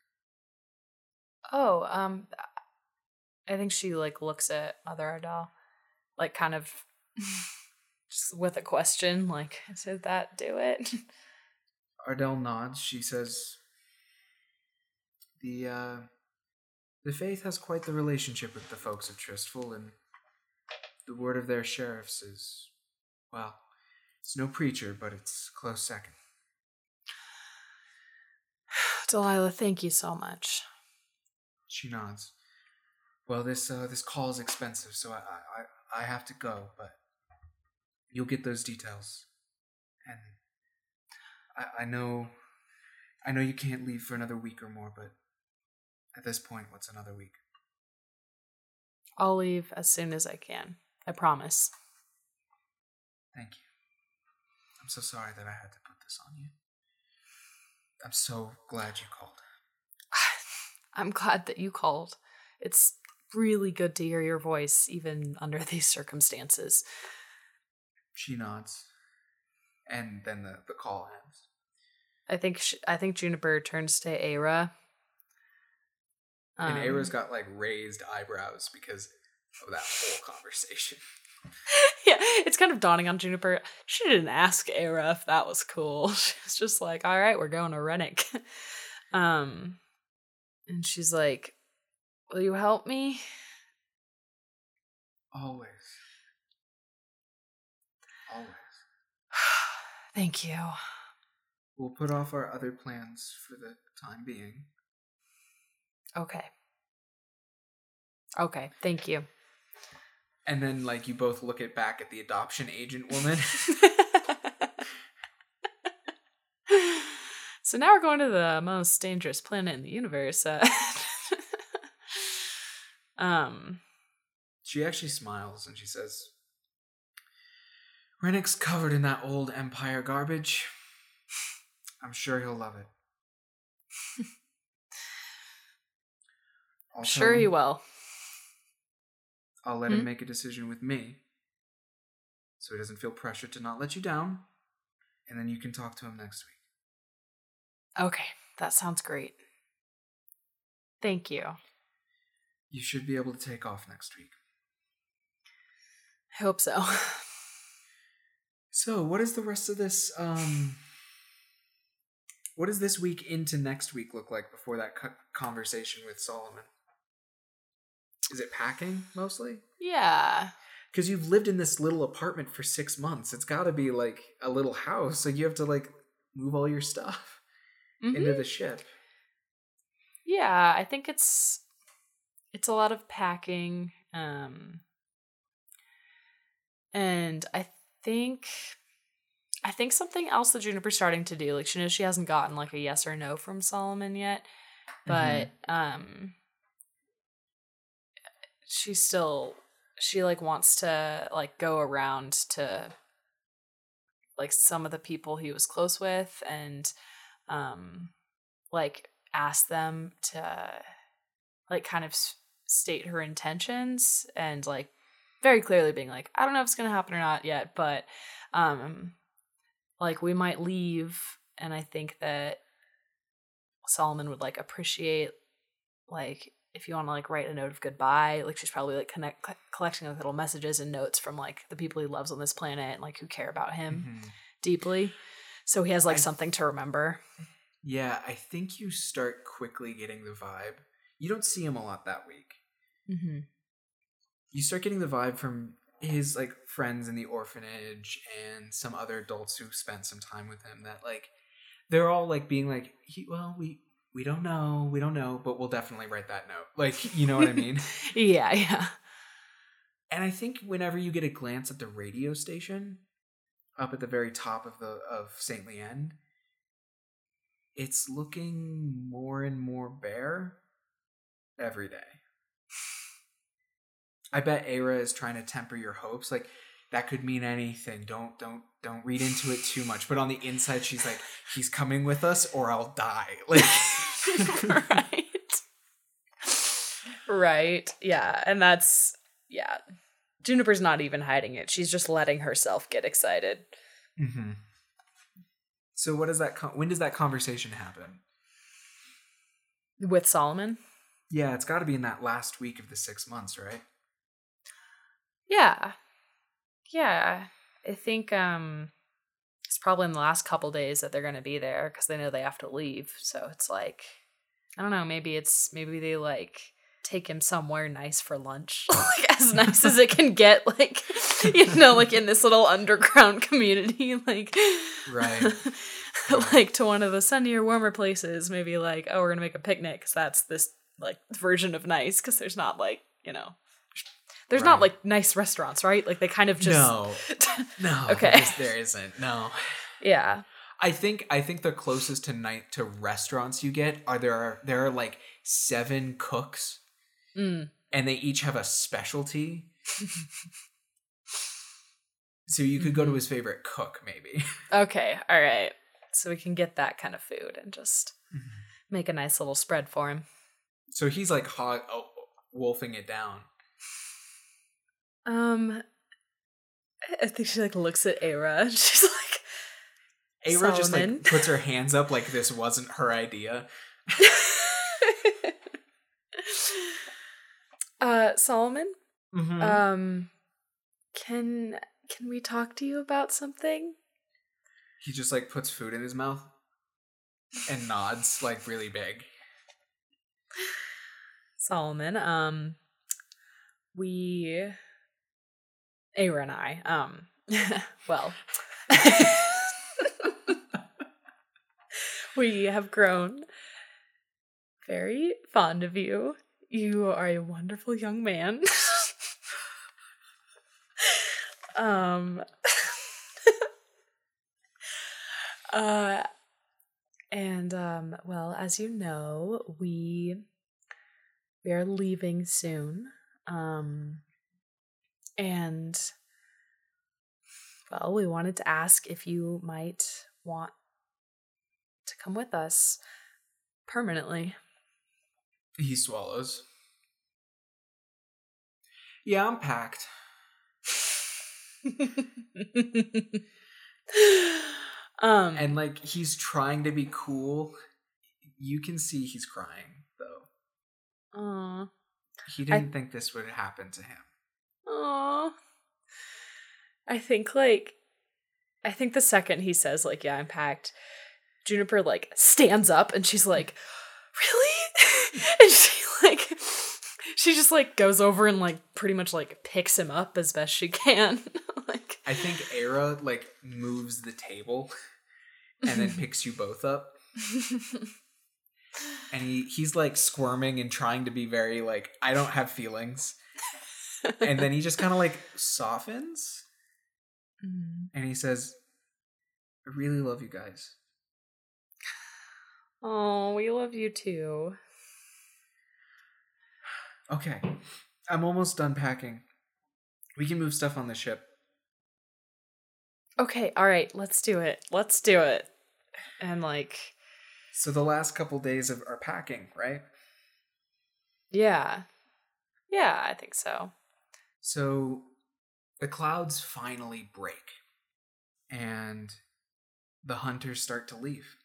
Oh, um I think she like looks at Mother Ardell like kind of just with a question like did that do it? Ardell nods. She says, "The uh, the faith has quite the relationship with the folks of Tristful, and the word of their sheriffs is, well, it's no preacher, but it's close second." Delilah, thank you so much. She nods. Well, this uh, this call is expensive, so I, I I have to go, but you'll get those details, and I I know I know you can't leave for another week or more, but at this point, what's another week? I'll leave as soon as I can. I promise. Thank you. I'm so sorry that I had to put this on you. I'm so glad you called. I'm glad that you called. It's really good to hear your voice, even under these circumstances. She nods, and then the, the call ends. I think sh- I think Juniper turns to Aira. And Um, Aira's got like raised eyebrows because of that whole conversation. yeah, it's kind of dawning on Juniper. She didn't ask Aira if that was cool. She was just like, "All right, we're going to Rennick." um, and she's like, "Will you help me?" Always. Always. Thank you. We'll put off our other plans for the time being. Okay. Okay, thank you. And then, like, you both look at back at the adoption agent woman. so now we're going to the most dangerous planet in the universe. Uh, um, she actually smiles and she says, Rennick's covered in that old Empire garbage. I'm sure he'll love it. I'll sure he will. I'll let Hmm? him make a decision with me. So he doesn't feel pressured to not let you down. And then you can talk to him next week. Okay, that sounds great. Thank you. You should be able to take off next week. I hope so. So, what is the rest of this um what does this week into next week look like before that co- conversation with Solomon? Is it packing mostly? Yeah. Because you've lived in this little apartment for six months. It's got to be like a little house. So you have to like move all your stuff Mhm. into the ship. Yeah, I think it's it's a lot of packing. Um and I think I think something else that Juniper's starting to do, like she knows she hasn't gotten like a yes or no from Solomon yet, but um she still she like wants to like go around to like some of the people he was close with and um like ask them to like kind of state her intentions and like very clearly being like i don't know if it's gonna happen or not yet but um like we might leave and i think that solomon would like appreciate like if you want to like write a note of goodbye like she's probably like connect co- collecting like little messages and notes from like the people he loves on this planet and like who care about him Mhm. deeply so he has like I- something to remember Yeah, I think you start quickly getting the vibe. You don't see him a lot that week. mm-hmm. You start getting the vibe from his like friends in the orphanage and some other adults who spent some time with him that like they're all like being like he, well we we don't know we don't know but we'll definitely write that note like you know what i mean yeah yeah and i think whenever you get a glance at the radio station up at the very top of the of st leanne it's looking more and more bare every day i bet Aira is trying to temper your hopes like that could mean anything don't don't don't read into it too much but on the inside she's like he's coming with us or i'll die like right. Right. Yeah. And that's, yeah. Juniper's not even hiding it. She's just letting herself get excited. hmm so what does that con- when does that conversation happen With Solomon? Yeah, it's got to be in that last week of the six months, right? Yeah. Yeah. I think um it's probably in the last couple days that they're going to be there because they know they have to leave. So it's like, I don't know, maybe it's, maybe they like take him somewhere nice for lunch, like as nice as it can get, like, you know, like in this little underground community, like, Right. like to one of the sunnier, warmer places. Maybe like, oh, we're gonna make a picnic because that's this like version of nice. Because there's not like you know, there's not like nice restaurants, right? Like they kind of just no, no. Okay. there isn't. No. yeah, I think I think the closest to night to restaurants you get are there are there are like seven cooks mm. and they each have a specialty. so you could go to Mhm. his favorite cook, maybe. okay, all right. So we can get that kind of food and just make a nice little spread for him. So he's like hog oh, wolfing it down. Um, I think she like looks at Aira. She's like, Ava just like puts her hands up like this wasn't her idea. Uh, Solomon. Mhm. Um, can can we talk to you about something? he just like puts food in his mouth and nods like really big. Solomon, um, we, Ava and I, um, well, we have grown very fond of you. You are a wonderful young man. um, uh, and um, well, as you know, we we are leaving soon. Um, and well, we wanted to ask if you might want to come with us permanently. He swallows. Yeah, I'm packed. um And like he's trying to be cool. You can see he's crying though. aw, He didn't think this would happen to him. aw. I think like I think the second he says like yeah, I'm packed, Juniper like stands up and she's like, "Really?" and she like she just like goes over and like pretty much like picks him up as best she can. like I think Aira like moves the table and then picks you both up. And he, he's like squirming and trying to be very like, I don't have feelings. And then he just kind of like softens Mhm. and he says, I really love you guys. Oh, we love you too. Okay, I'm almost done packing. We can move stuff on the ship. Okay, all right, let's do it. Let's do it. And like, So the last couple days of our packing, right? yeah. Yeah, I think so. So the clouds finally break and the hunters start to leave.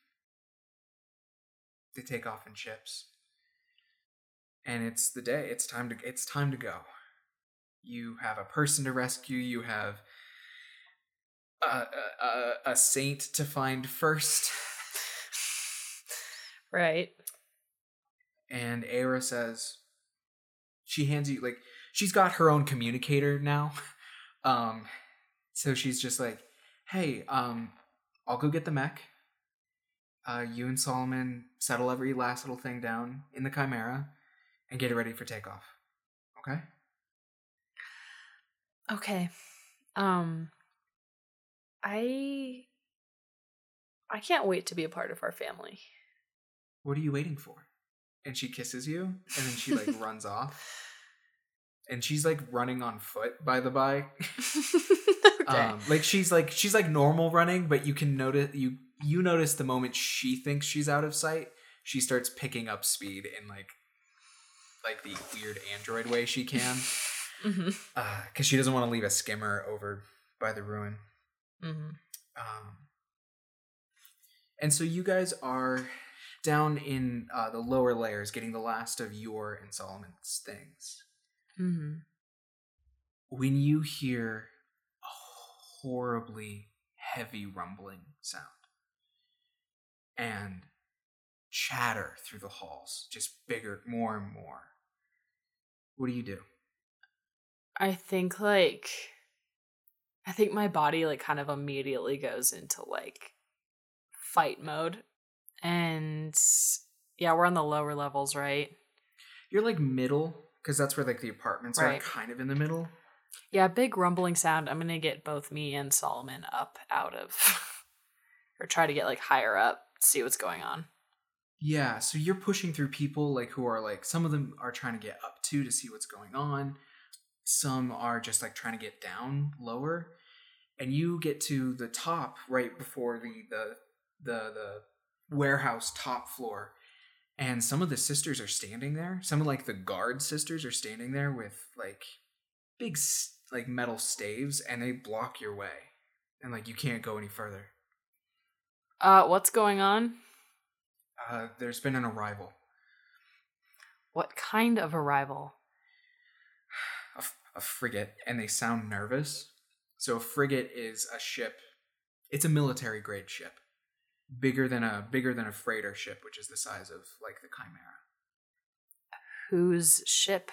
They take off in ships. And it's the day. It's time to it's time to go. You have a person to rescue, you have a, a, a, saint to find first. Right. And Aira says she hands you like she's got her own communicator now. Um so she's just like, "Hey, um I'll go get the mech. Uh you and Solomon settle every last little thing down in the Chimera and get it ready for takeoff." Okay? Okay. Um I I can't wait to be a part of our family. What are you waiting for? And she kisses you and then she like runs off. And she's like running on foot by the by. okay. Um, like she's like she's like normal running, but you can notice you you notice the moment she thinks she's out of sight, she starts picking up speed in like like the weird android way she can, because she doesn't want to leave a skimmer over by the ruin. hmm Um, and so you guys are down in uh, the lower layers, getting the last of your and Solomon's things. hmm when you hear a horribly heavy rumbling sound and chatter through the halls, just bigger, more and more, what do you do? I think like I think my body like kind of immediately goes into like fight mode. And yeah, we're on the lower levels, right? You're like middle, because that's where like the apartments are, kind of in the middle. Yeah, big rumbling sound. I'm gonna get both me and Solomon up out of or try to get like higher up, see what's going on. Yeah, so you're pushing through people like who are like some of them are trying to get up to to see what's going on. Some are just like trying to get down lower. And you get to the top right before the the the the warehouse top floor. And some of the sisters are standing there. Some of like the guard sisters are standing there with like big like metal staves and they block your way. And like you can't go any further. Uh what's going on? Uh there's been an arrival. What kind of arrival? a, f- a frigate and they sound nervous. So a frigate is a ship. It's a military grade ship, bigger than a bigger than a freighter ship, which is the size of like the Chimera. Whose ship?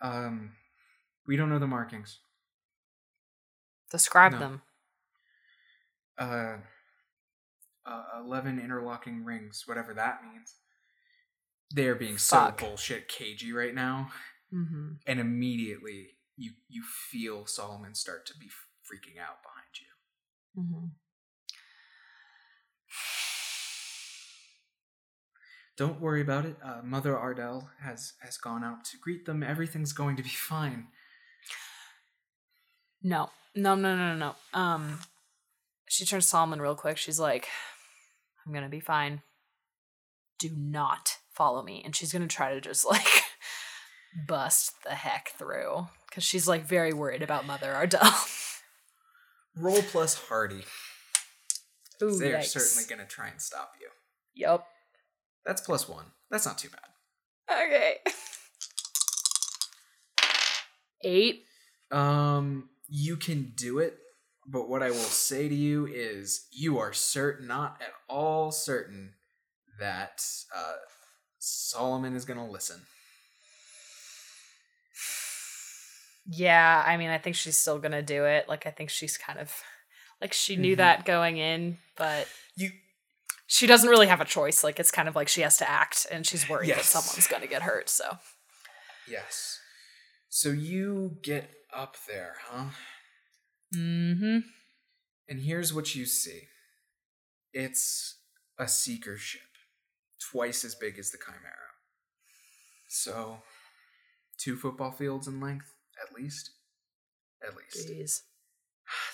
Um, we don't know the markings. Describe No. them. Uh, uh, eleven interlocking rings, whatever that means. They're being Fuck. so bullshit cagey right now, Mm-hmm. and immediately you you feel Solomon start to be freaking out behind you. Mm-hmm. Don't worry about it. Uh, Mother Ardell has has gone out to greet them. Everything's going to be fine. No, no, no, no, no, no. Um, she turns to Solomon real quick. She's like, "I'm gonna be fine. Do not follow me." And she's gonna try to just like bust the heck through because she's like very worried about Mother Ardell. Roll plus Hardy. Ooh, They're yikes. certainly going to try and stop you. Yep. That's plus one. That's not too bad. Okay. Eight. Um, you can do it, but what I will say to you is, you are certain, not at all certain, that uh, Solomon is going to listen. Yeah, I mean, I think she's still gonna do it. Like, I think she's kind of like she knew Mhm. that going in, but You she doesn't really have a choice. Like, it's kind of like she has to act, and she's worried that someone's gonna get hurt. So, yes. So you get up there, huh? Mm-hmm. And here's what you see. It's a seeker ship, twice as big as the Chimera. So, two football fields in length, at least. At least. Jeez.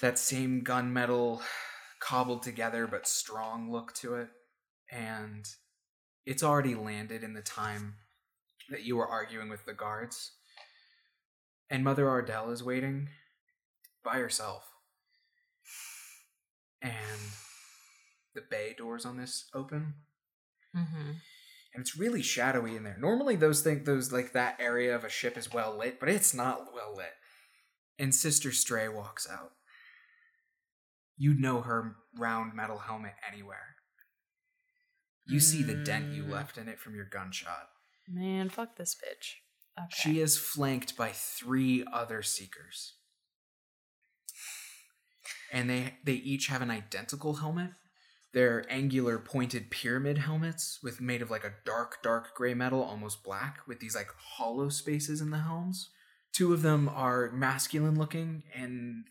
that same gunmetal cobbled together but strong look to it and it's already landed in the time that you were arguing with the guards and mother ardell is waiting by herself and the bay doors on this open Mm-hmm. and it's really shadowy in there normally those think those like that area of a ship is well lit but it's not well lit and sister stray walks out you'd know her round metal helmet anywhere you see the dent you Mm. left in it from your gunshot Man, fuck this bitch. Okay. she is flanked by three other seekers and they they each have an identical helmet. They're angular pointed pyramid helmets with made of like a dark dark gray metal almost black with these like hollow spaces in the helms. Two of them are masculine looking and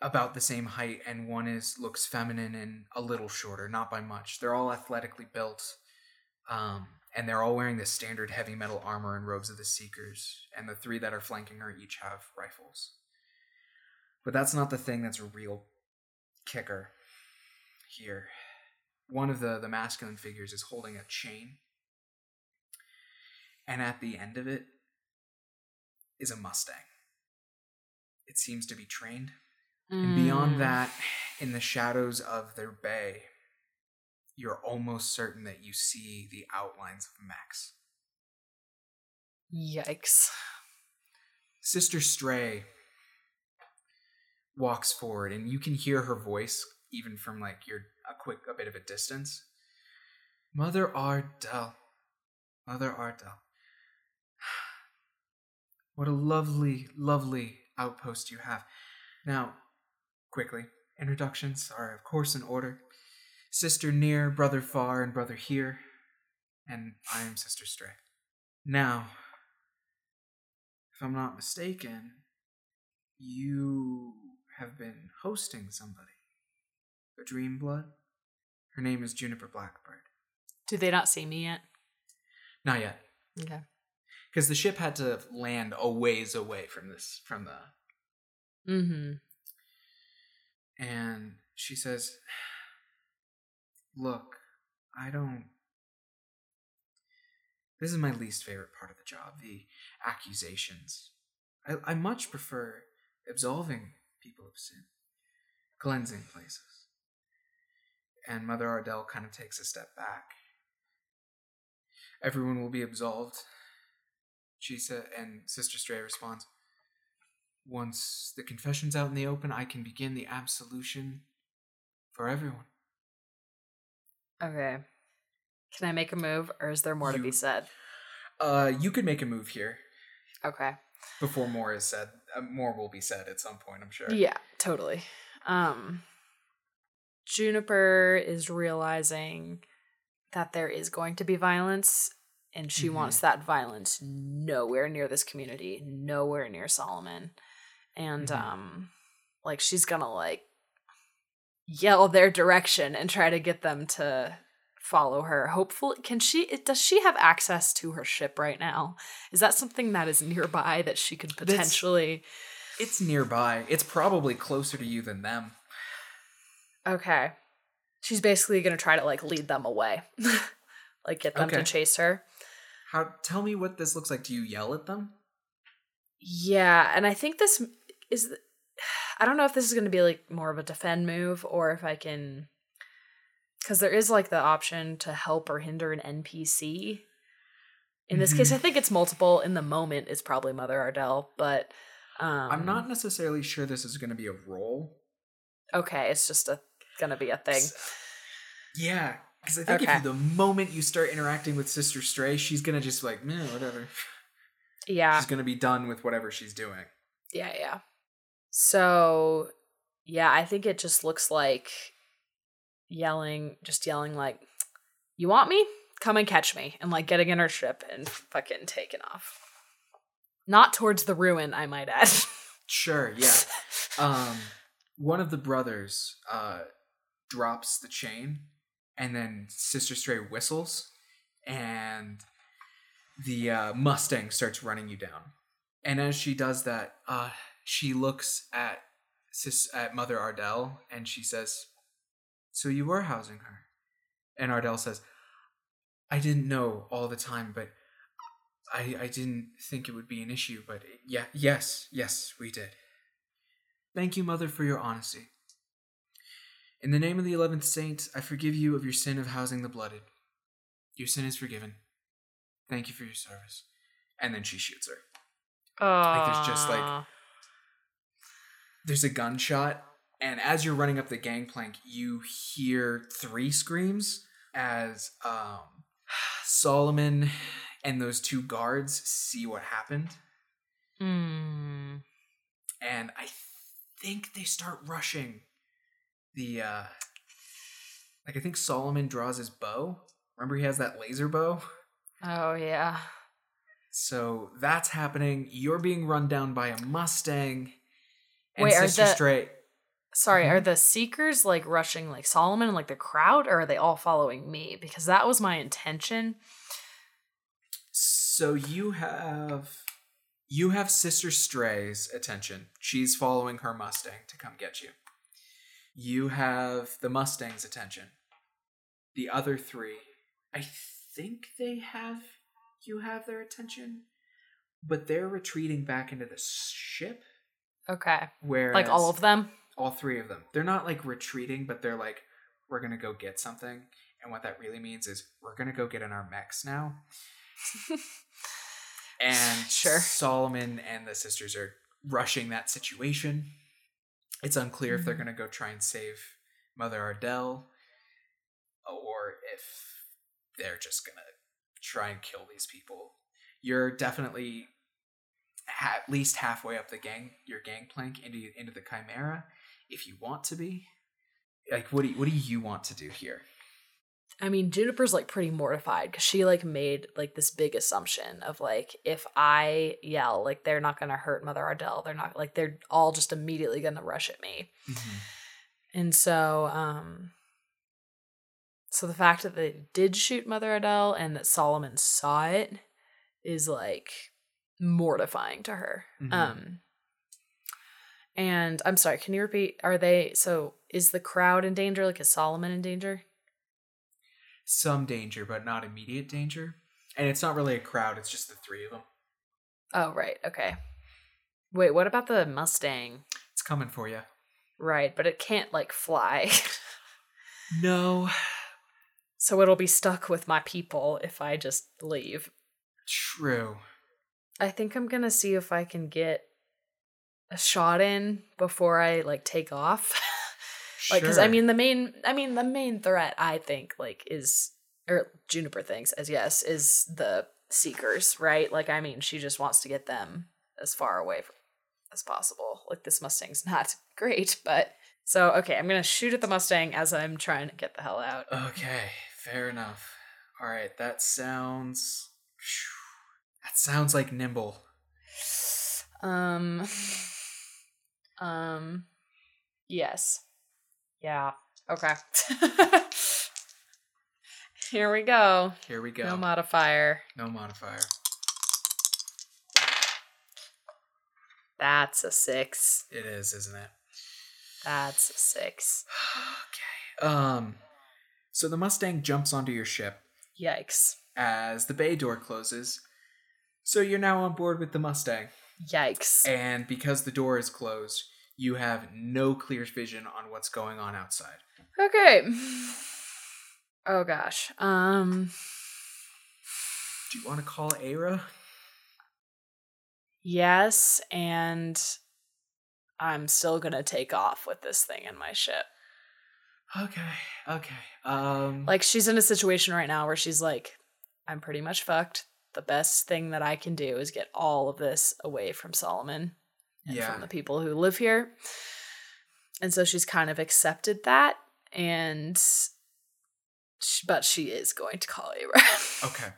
about the same height and one is looks feminine and a little shorter not by much. They're all athletically built um, and they're all wearing the standard heavy metal armor and robes of the seekers and the three that are flanking her each have rifles but that's not the thing that's a real kicker here one of the the masculine figures is holding a chain and at the end of it is a mustang it seems to be trained and beyond Mm. that, in the shadows of their bay, you're almost certain that you see the outlines of mechs. Yikes. Sister Stray walks forward, and you can hear her voice even from like your a quick a bit of a distance. Mother Ardell, Mother Ardell, what a lovely, lovely outpost you have. Now, quickly, introductions are of course in order. Sister near, brother far, and brother here, and I am Sister Stray. Now, if I'm not mistaken, you have been hosting somebody. A dream blood? Her name is Juniper Blackbird. Do they not see me yet? Not yet. Okay. Because the ship had to land a ways away from this from the Mm-hmm. and she says, Look, I don't this is my least favorite part of the job, the accusations. I, I much prefer absolving people of sin, cleansing places. And Mother Ardell kind of takes a step back. Everyone will be absolved, she said, and Sister Stray responds, Once the confession's out in the open, I can begin the absolution for everyone. Okay. Can I make a move, or is there more to be said? Uh, you could make a move here Okay. before more is said. Uh, more will be said at some point, I'm sure. Yeah, totally. Um Juniper is realizing that there is going to be violence and she Mhm. wants that violence nowhere near this community, nowhere near Solomon. And Mhm. um like she's going to like yell their direction and try to get them to follow her. Hopefully can she does she have access to her ship right now? Is that something that is nearby that she could That's- potentially It's nearby. It's probably closer to you than them. Okay. She's basically gonna try to like lead them away. like get them Okay. to chase her. How? Tell me what this looks like. Do you yell at them? Yeah, and I think this is I don't know if this is gonna be like more of a defend move or if I can because there is like the option to help or hinder an NPC. In this case, Mhm. I think it's multiple. In the moment, it's probably Mother Ardell, but um, I'm not necessarily sure this is going to be a roll. okay. It's just a gonna be a thing. S- Yeah, because I think Okay. if the moment you start interacting with Sister Stray, she's gonna just like, meh, whatever. Yeah, She's gonna be done with whatever she's doing. Yeah, yeah. So, yeah, I think it just looks like yelling, just yelling like, "You want me? Come and catch me!" and like getting in her ship and fucking taking off. Not towards the ruin, I might add. Sure, yeah. um, one of the brothers uh, drops the chain, and then Sister Stray whistles, and the uh, Mustang starts running you down. And as she does that, uh, she looks at sis at Mother Ardell, and she says, "So you were housing her?" And Ardell says, "I didn't know all the time, but." I, I didn't think it would be an issue, but yeah, yes, yes, we did. Thank you, Mother, for your honesty. In the name of the eleventh saint, I forgive you of your sin of housing the blooded. Your sin is forgiven. Thank you for your service. And then she shoots her. Oh, there's just, like, There's a gunshot, and as you're running up the gangplank, you hear three screams as um, Solomon and those two guards see what happened. Hmm. and I think they start rushing the uh like I think Solomon draws his bow. Remember he has that laser bow? Oh yeah. So that's happening. You're being run down by a Mustang. And Wait, are Sister the- Stray Sorry, are Mhm. the seekers like rushing like Solomon and like the crowd, or are they all following me? Because that was my intention. So you have you have Sister Stray's attention. She's following her Mustang to come get you. You have the Mustang's attention. The other three, I think they have you have their attention, but they're retreating back into the ship. Okay, Where like all of them. All three of them. They're not like retreating, but they're like, we're gonna go get something. And what that really means is we're gonna go get in our mechs now. And Sure. Solomon and the sisters are rushing that situation. It's unclear if they're Mhm. gonna go try and save Mother Ardell or if they're just gonna try and kill these people. You're definitely at least halfway up the gang your gangplank into into the chimera if you want to be like what do you, what do you want to do here I mean, Juniper's like pretty mortified because she like made like this big assumption of like if I yell, like they're not gonna hurt Mother Ardell. They're not like they're all just immediately gonna rush at me. And so, um, so the fact that they did shoot Mother Ardell and that Solomon saw it is like mortifying to her. Mhm. Um, and I'm sorry, can you repeat? Are they so? Is the crowd in danger? Like, is Solomon in danger? some danger but not immediate danger and it's not really a crowd it's just the three of them Oh, right. Okay. Wait, what about the Mustang? it's coming for you Right, but it can't like fly. no so it'll be stuck with my people if I just leave. true I think I'm gonna see if I can get a shot in before I like take off. like, because I mean the main, I mean the main threat I think like is or Juniper thinks as yes is the Seekers, right? Like I mean she just wants to get them as far away from, as possible. Like this Mustang's not great, but so okay, I'm gonna shoot at the Mustang as I'm trying to get the hell out. okay fair enough all right that sounds that sounds like nimble Um. Um. Yes. Yeah. Okay. Here we go. here we go No modifier. no modifier That's a six. it is isn't it That's a six. okay um so the mustang jumps onto your ship Yikes. as the bay door closes. So you're now on board with the Mustang. Yikes. And because the door is closed, you have no clear vision on what's going on outside. Okay. Oh gosh. Um. Do you want to call Aira? Yes, and I'm still gonna take off with this thing in my ship. Okay, okay. Um Like she's in a situation right now where she's like, I'm pretty much fucked. The best thing that I can do is get all of this away from Solomon. And Yeah. from the people who live here. And so she's kind of accepted that and sh- but she is going to call Abraham. Okay.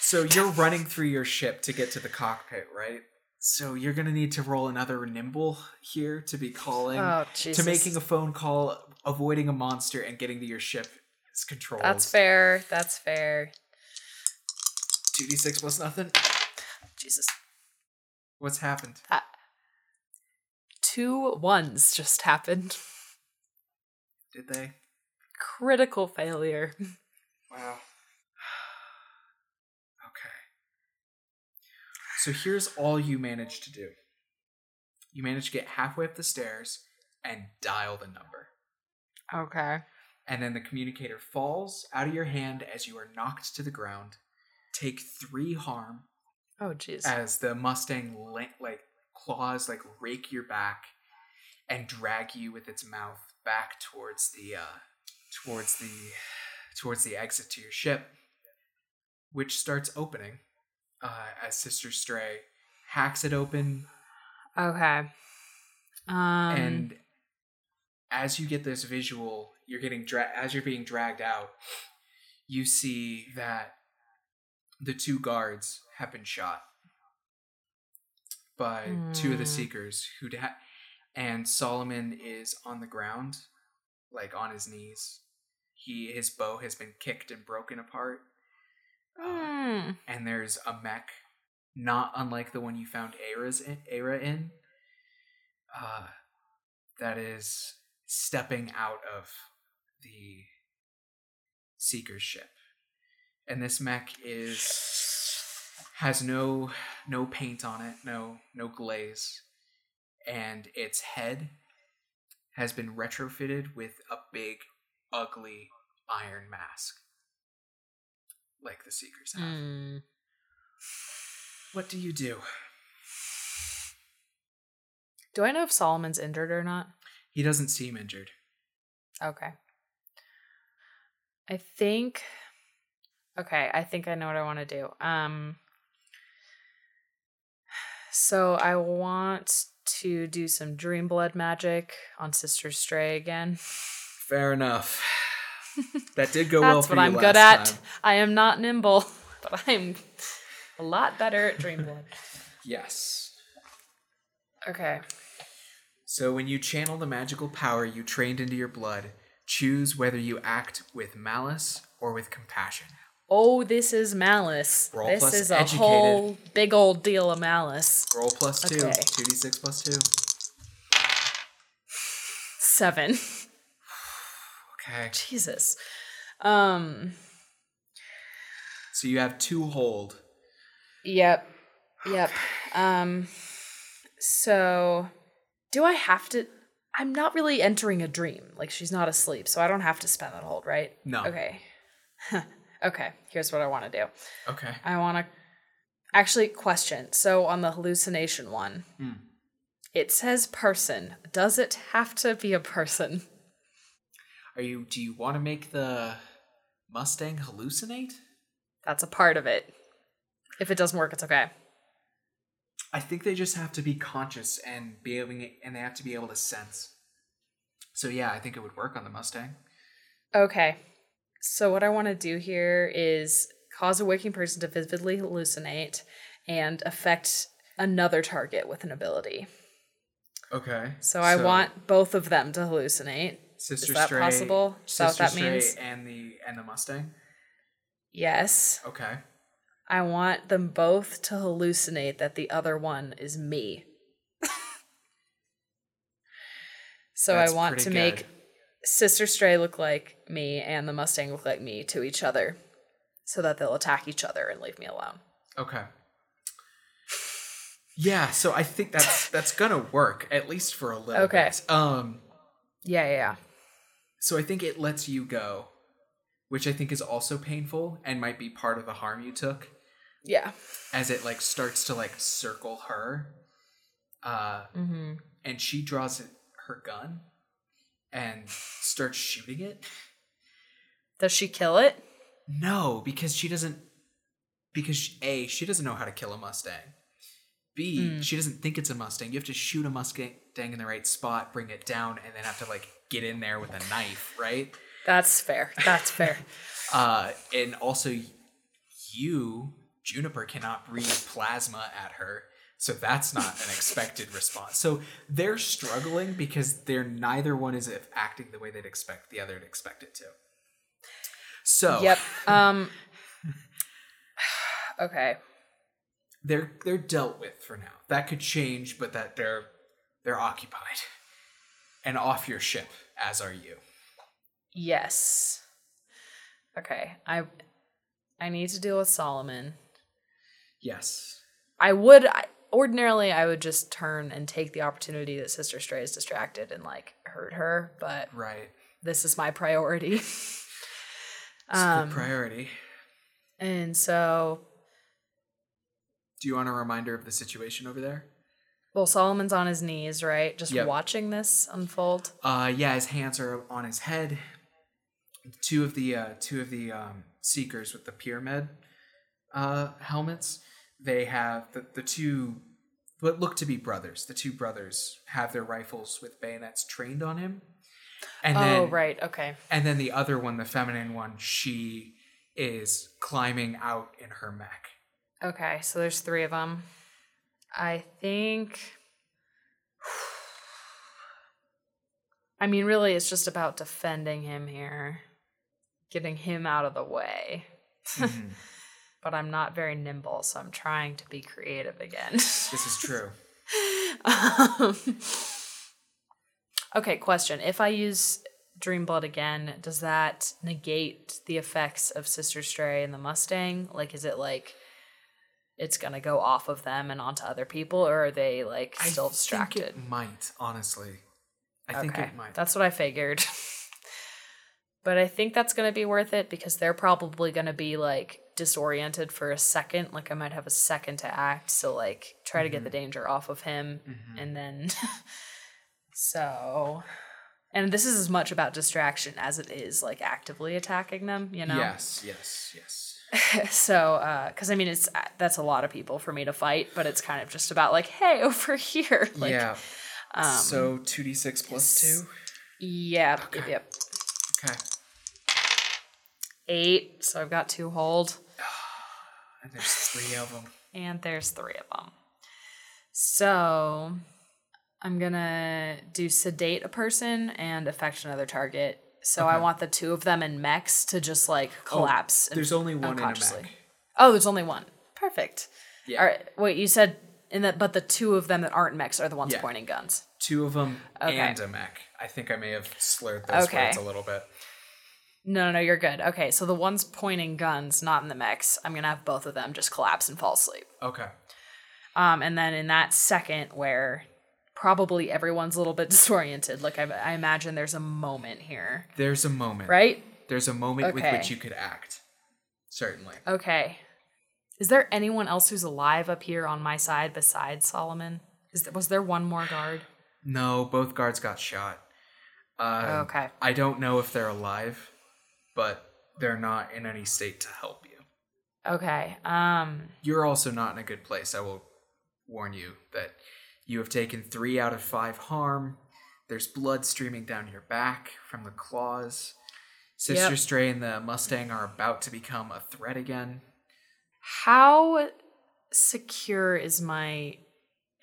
So you're running through your ship to get to the cockpit, right? So you're gonna need to roll another nimble here to be calling oh, to making a phone call, avoiding a monster, and getting to your ship is controlled. That's fair. That's fair. Two d six plus nothing. Jesus. What's happened? Uh, Two ones just happened. Did they? Critical failure. Wow. okay. So here's all you managed to do. You managed to get halfway up the stairs and dial the number. Okay. and then the communicator falls out of your hand as you are knocked to the ground. Take three harm Oh, jeez. as the Mustang la- like claws like rake your back and drag you with its mouth back towards the uh, towards the towards the exit to your ship, which starts opening uh, as Sister Stray hacks it open Okay. Um. and as you get this visual you're getting dra- as you're being dragged out you see that the two guards have been shot by two of the Hmm. seekers who ha- and solomon is on the ground like on his knees he his bow has been kicked and broken apart uh, hmm. and there's a mech not unlike the one you found Aira's in, Era in uh, that is stepping out of the seeker's ship and this mech is has no no paint on it no no glaze and its head has been retrofitted with a big ugly iron mask like the seekers have Hmm. what do you do? Do I know if Solomon's injured or not? He doesn't seem injured. Okay. I think Okay, I think I know what I want to do. Um so I want to do some dream blood magic on Sister Stray again. Fair enough. That did go well That's for what I'm good at. time. I am not nimble, but I'm a lot better at dream blood. Yes. Okay. So when you channel the magical power you trained into your blood, choose whether you act with malice or with compassion. Oh, this is malice. Roll this plus is a educated. whole big old deal of malice. Roll plus two. Okay. 2d6 plus two. Seven. Okay. Jesus. Um. So you have two hold. Yep. Yep. Um. So, do I have to? I'm not really entering a dream. Like she's not asleep, so I don't have to spend that hold, right? No. Okay. okay. Here's what I want to do. Okay. I want to actually question. So on the hallucination one, Hmm. it says person. Does it have to be a person? Are you do you want to make the Mustang hallucinate? That's a part of it. If it doesn't work, it's okay. I think they just have to be conscious and be able and they have to be able to sense. So yeah, I think it would work on the Mustang. Okay. So what I want to do here is cause a waking person to vividly hallucinate and affect another target with an ability. Okay. So, I want both of them to hallucinate. Sister is that Stray, possible? Is that what Sister that Stray means? and the and the Mustang. Yes. Okay. I want them both to hallucinate that the other one is me. so That's I want to make good. Sister Stray look like me and the Mustang look like me to each other so that they'll attack each other and leave me alone. Okay. Yeah, so I think that's that's gonna work at least for a little Okay. bit. Um, Yeah, yeah, yeah. so I think it lets you go, which I think is also painful and might be part of the harm you took. Yeah. as it like starts to like circle her uh Mm-hmm. and she draws it, her gun and starts shooting it Does she kill it? no because she doesn't because a she doesn't know how to kill a mustang B, Mm. she doesn't think it's a Mustang. You have to shoot a Mustang in the right spot, bring it down, and then have to like get in there with a knife, right? That's fair. That's fair. Uh, and also, you, Juniper, cannot breathe plasma at her. So that's not an expected response. So they're struggling because they're neither one is acting the way they'd expect the other to expect it to. So Yep. Um. Okay. they're they're dealt with for now. That could change, but that they're they're occupied and off your ship, as are you. Yes. Okay. I I need to deal with Solomon. Yes. I would I, ordinarily I would just turn and take the opportunity that Sister Stray is distracted and like hurt her, but Right. this is my priority. It's um, priority. and so, Do you want a reminder of the situation over there? well, Solomon's on his knees, right? Just Yep. watching this unfold. Uh, yeah, his hands are on his head. Two of the uh, two of the um, seekers with the pyramid uh, helmets. They have the, the two what look to be brothers. The two brothers have their rifles with bayonets trained on him. And oh, then, right. Okay. And then the other one, the feminine one, she is climbing out in her mech. Okay. So there's three of them. I think. I mean, really, it's just about defending him here, getting him out of the way. Mhm. But I'm not very nimble, so I'm trying to be creative again. this is true. um, okay, question. If I use Dreamblood again, does that negate the effects of Sister Stray and the Mustang? Like, is it like it's gonna go off of them and onto other people, or are they like still I distracted? Think it might honestly. I think it might. that's what I figured. but I think that's gonna be worth it because they're probably gonna be like disoriented for a second. Like I might have a second to act, so like try to get the danger off of him, Mhm. and then so. And this is as much about distraction as it is like actively attacking them, you know. Yes, yes, yes. so, because I mean, it's uh, that's a lot of people for me to fight, but it's kind of just about like, hey, over here, like, yeah. um, so two d six two. yep, yep, Okay. yep. Okay. eight. So I've got two hold, there's three of them. and there's three of them. So I'm gonna do sedate a person and affect another target. So I Okay. want the two of them in mechs to just like oh, collapse. and- There's only one in a unconsciously. mech. Oh, there's only one. Perfect. Yeah. All right. Wait, you said in that, but the two of them that aren't mechs are the ones Yeah. pointing guns. Two of them Okay. and a mech. I think I may have slurred those Okay. words a little bit. No, no, no, you're good. Okay, so the ones pointing guns, not in the mix. I'm gonna have both of them just collapse and fall asleep. Okay. Um, and then in that second where probably everyone's a little bit disoriented, like I, I imagine there's a moment here, There's a moment. right? There's a moment with which you could act. Certainly. Okay. Is there anyone else who's alive up here on my side besides Solomon? Is there, was there one more guard? No, both guards got shot. Uh, Okay. I don't know if they're alive, but they're not in any state to help you. Okay. Um. You're also not in a good place. I will warn you that you have taken three out of five harm. There's blood streaming down your back from the claws. Sister Yep. Stray and the Mustang are about to become a threat again. How secure is my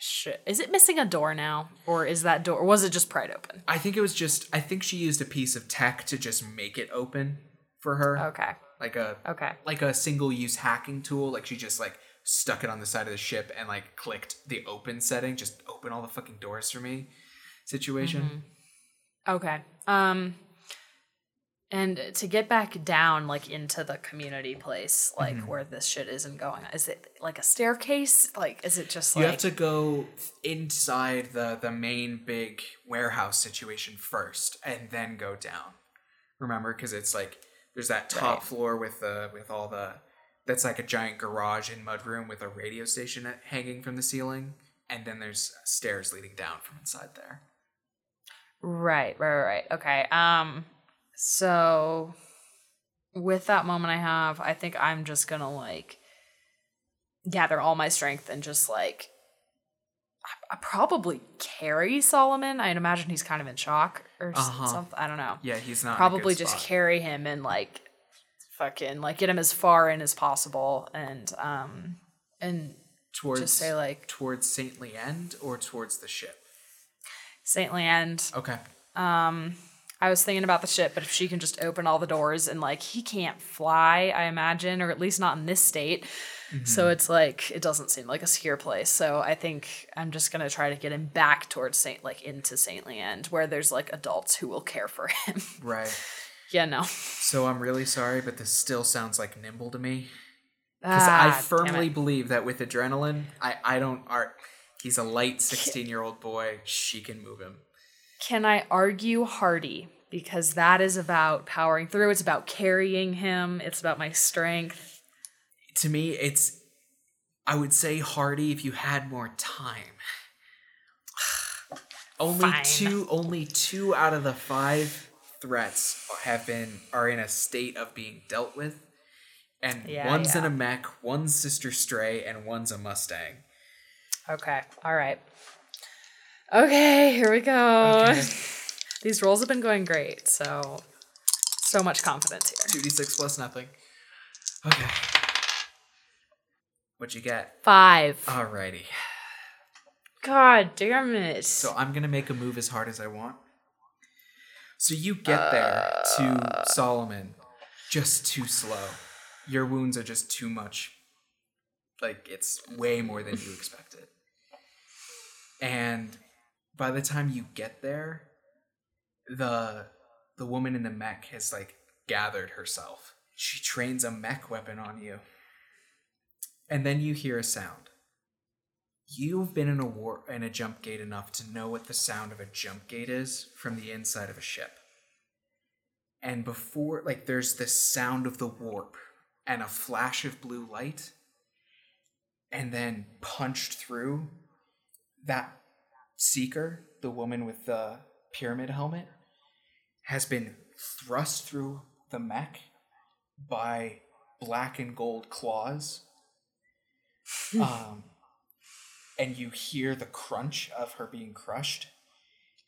shit? Is it missing a door now, or is that door? Or was it just pried open? I think it was just, I think she used a piece of tech to just make it open for her. Okay. Like a Okay. like a single use hacking tool. Like she just like stuck it on the side of the ship and like clicked the open setting, just open all the fucking doors for me situation. Okay. Um and to get back down like into the community place, like Mm-hmm. where this shit isn't going. Is it like a staircase? Like is it just You like have to go inside the the main big warehouse situation first, and then go down. Remember, because it's like there's that top Right. floor with the with all the that's like a giant garage and mudroom with a radio station hanging from the ceiling, and then there's stairs leading down from inside there. Right, right, right, right. Okay. Um so with that moment I have, I think I'm just gonna like gather all my strength and just like I probably carry Solomon. I'd imagine he's kind of in shock or Uh-huh. something. I don't know. Yeah, he's not Probably just spot. carry him and like fucking like get him as far in as possible and um and towards just say like towards Saint Leanne or towards the ship. Saint Leanne. Okay. Um I was thinking about the ship, but if she can just open all the doors and like he can't fly, I imagine, or at least not in this state. So Mm-hmm. it's like it doesn't seem like a secure place. So I think I'm just gonna try to get him back towards Saint like into Saint Leanne, where there's like adults who will care for him. Right. yeah, no. So I'm really sorry, but this still sounds like nimble to me. Because I Ah, damn firmly believe that with adrenaline, I, I don't art he's a light 16 year old boy. She can move him. Can I argue Hardy? Because that is about powering through. It's about carrying him. It's about my strength. To me, it's I would say Hardy if you had more time. only Fine. two only two out of the five threats have been are in a state of being dealt with. And Yeah, one's in a mech, one's Sister Stray, and one's a Mustang. Okay. All right. Okay, here we go. Okay. These rolls have been going great, so so much confidence here. 2d6 plus nothing. Okay. What'd you get? Five. Alrighty. God damn it. So I'm gonna make a move as hard as I want. So you get there to uh. Solomon just too slow. Your wounds are just too much. Like it's way more than you expected. And by the time you get there, the the woman in the mech has like gathered herself. She trains a mech weapon on you. And then you hear a sound. You've been in a war in a jump gate enough to know what the sound of a jump gate is from the inside of a ship. And before like there's this sound of the warp and a flash of blue light and then punched through that seeker, the woman with the pyramid helmet, has been thrust through the mech by black and gold claws. um, and you hear the crunch of her being crushed,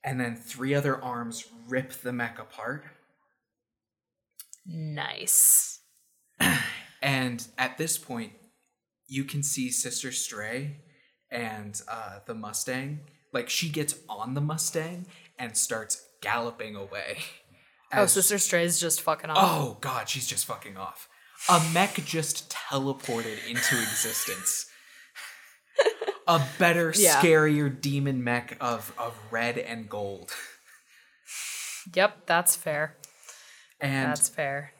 and then three other arms rip the mech apart. nice. And at this point, you can see Sister Stray and uh, the Mustang. Like she gets on the Mustang and starts galloping away. Oh, as- Sister Stray's just fucking off. Oh god, she's just fucking off. A mech just teleported into existence. A better, Yeah. scarier demon mech of, of red and gold. Yep, that's fair. And that's fair.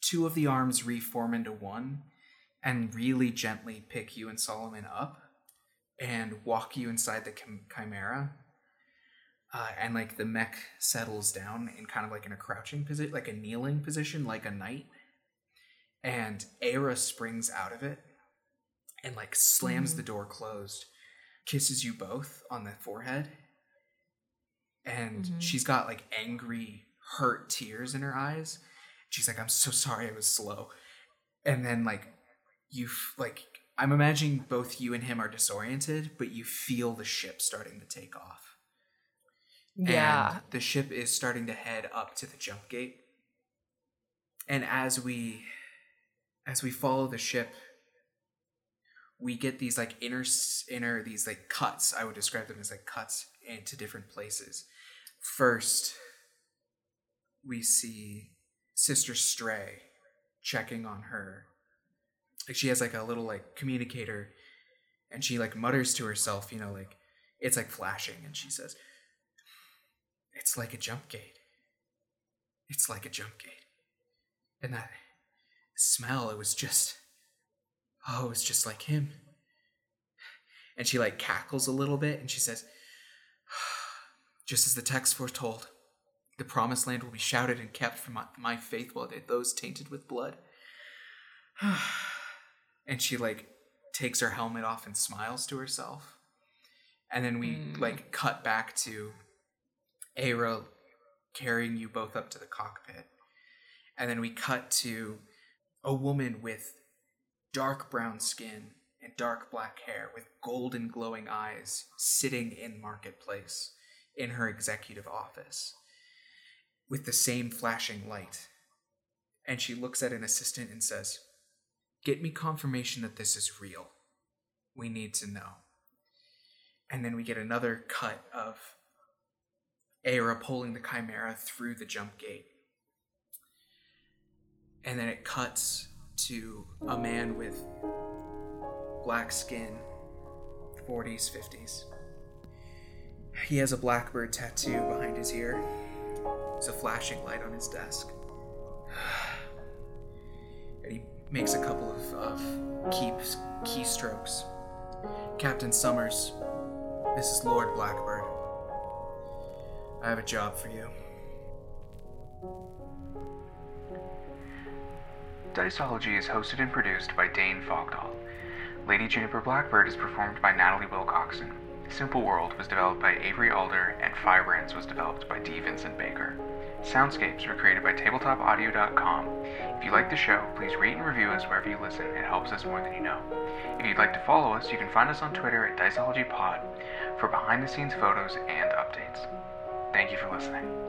two of the arms reform into one and really gently pick you and Solomon up and walk you inside the chim- chimera. Uh, and like the mech settles down in kind of like in a crouching position, like a kneeling position, like a knight. And Aira springs out of it and like slams the door closed, kisses you both on the forehead. And Mhm. she's got like angry, hurt tears in her eyes. She's like, I'm so sorry I was slow. And then like you f- like I'm imagining both you and him are disoriented, but you feel the ship starting to take off. Yeah. And the ship is starting to head up to the jump gate. And as we as we follow the ship, we get these like inner inner these like cuts. I would describe them as like cuts into different places. First, we see Sister Stray checking on her. Like she has like a little like communicator and she like mutters to herself, you know, like it's like flashing and she says, It's like a jump gate. It's like a jump gate. And that smell, it was just oh, it was just like him. And she like cackles a little bit and she says, just as the text foretold, the promised land will be shouted and kept from my, my faithful those tainted with blood. and she like takes her helmet off and smiles to herself. And then we Mm. like cut back to Aira carrying you both up to the cockpit. And then we cut to a woman with dark brown skin and dark black hair with golden glowing eyes sitting in Marketplace in her executive office with the same flashing light. And she looks at an assistant and says, Get me confirmation that this is real. We need to know. And then we get another cut of Aira pulling the Chimera through the jump gate. And then it cuts to a man with black skin, 40s, 50s. He has a blackbird tattoo behind his ear. There's a flashing light on his desk. And he makes a couple of, of key, keystrokes. Captain Summers, this is Lord Blackbird. I have a job for you. Diceology is hosted and produced by Dane Fogdahl. Lady Juniper Blackbird is performed by Natalie Wilcoxon. Simple World was developed by Avery Alder, and Firebrands was developed by D. Vincent Baker. Soundscapes were created by TabletopAudio.com. If you like the show, please rate and review us wherever you listen. It helps us more than you know. If you'd like to follow us, you can find us on Twitter at DiceologyPod for behind the scenes photos and updates. Thank you for listening.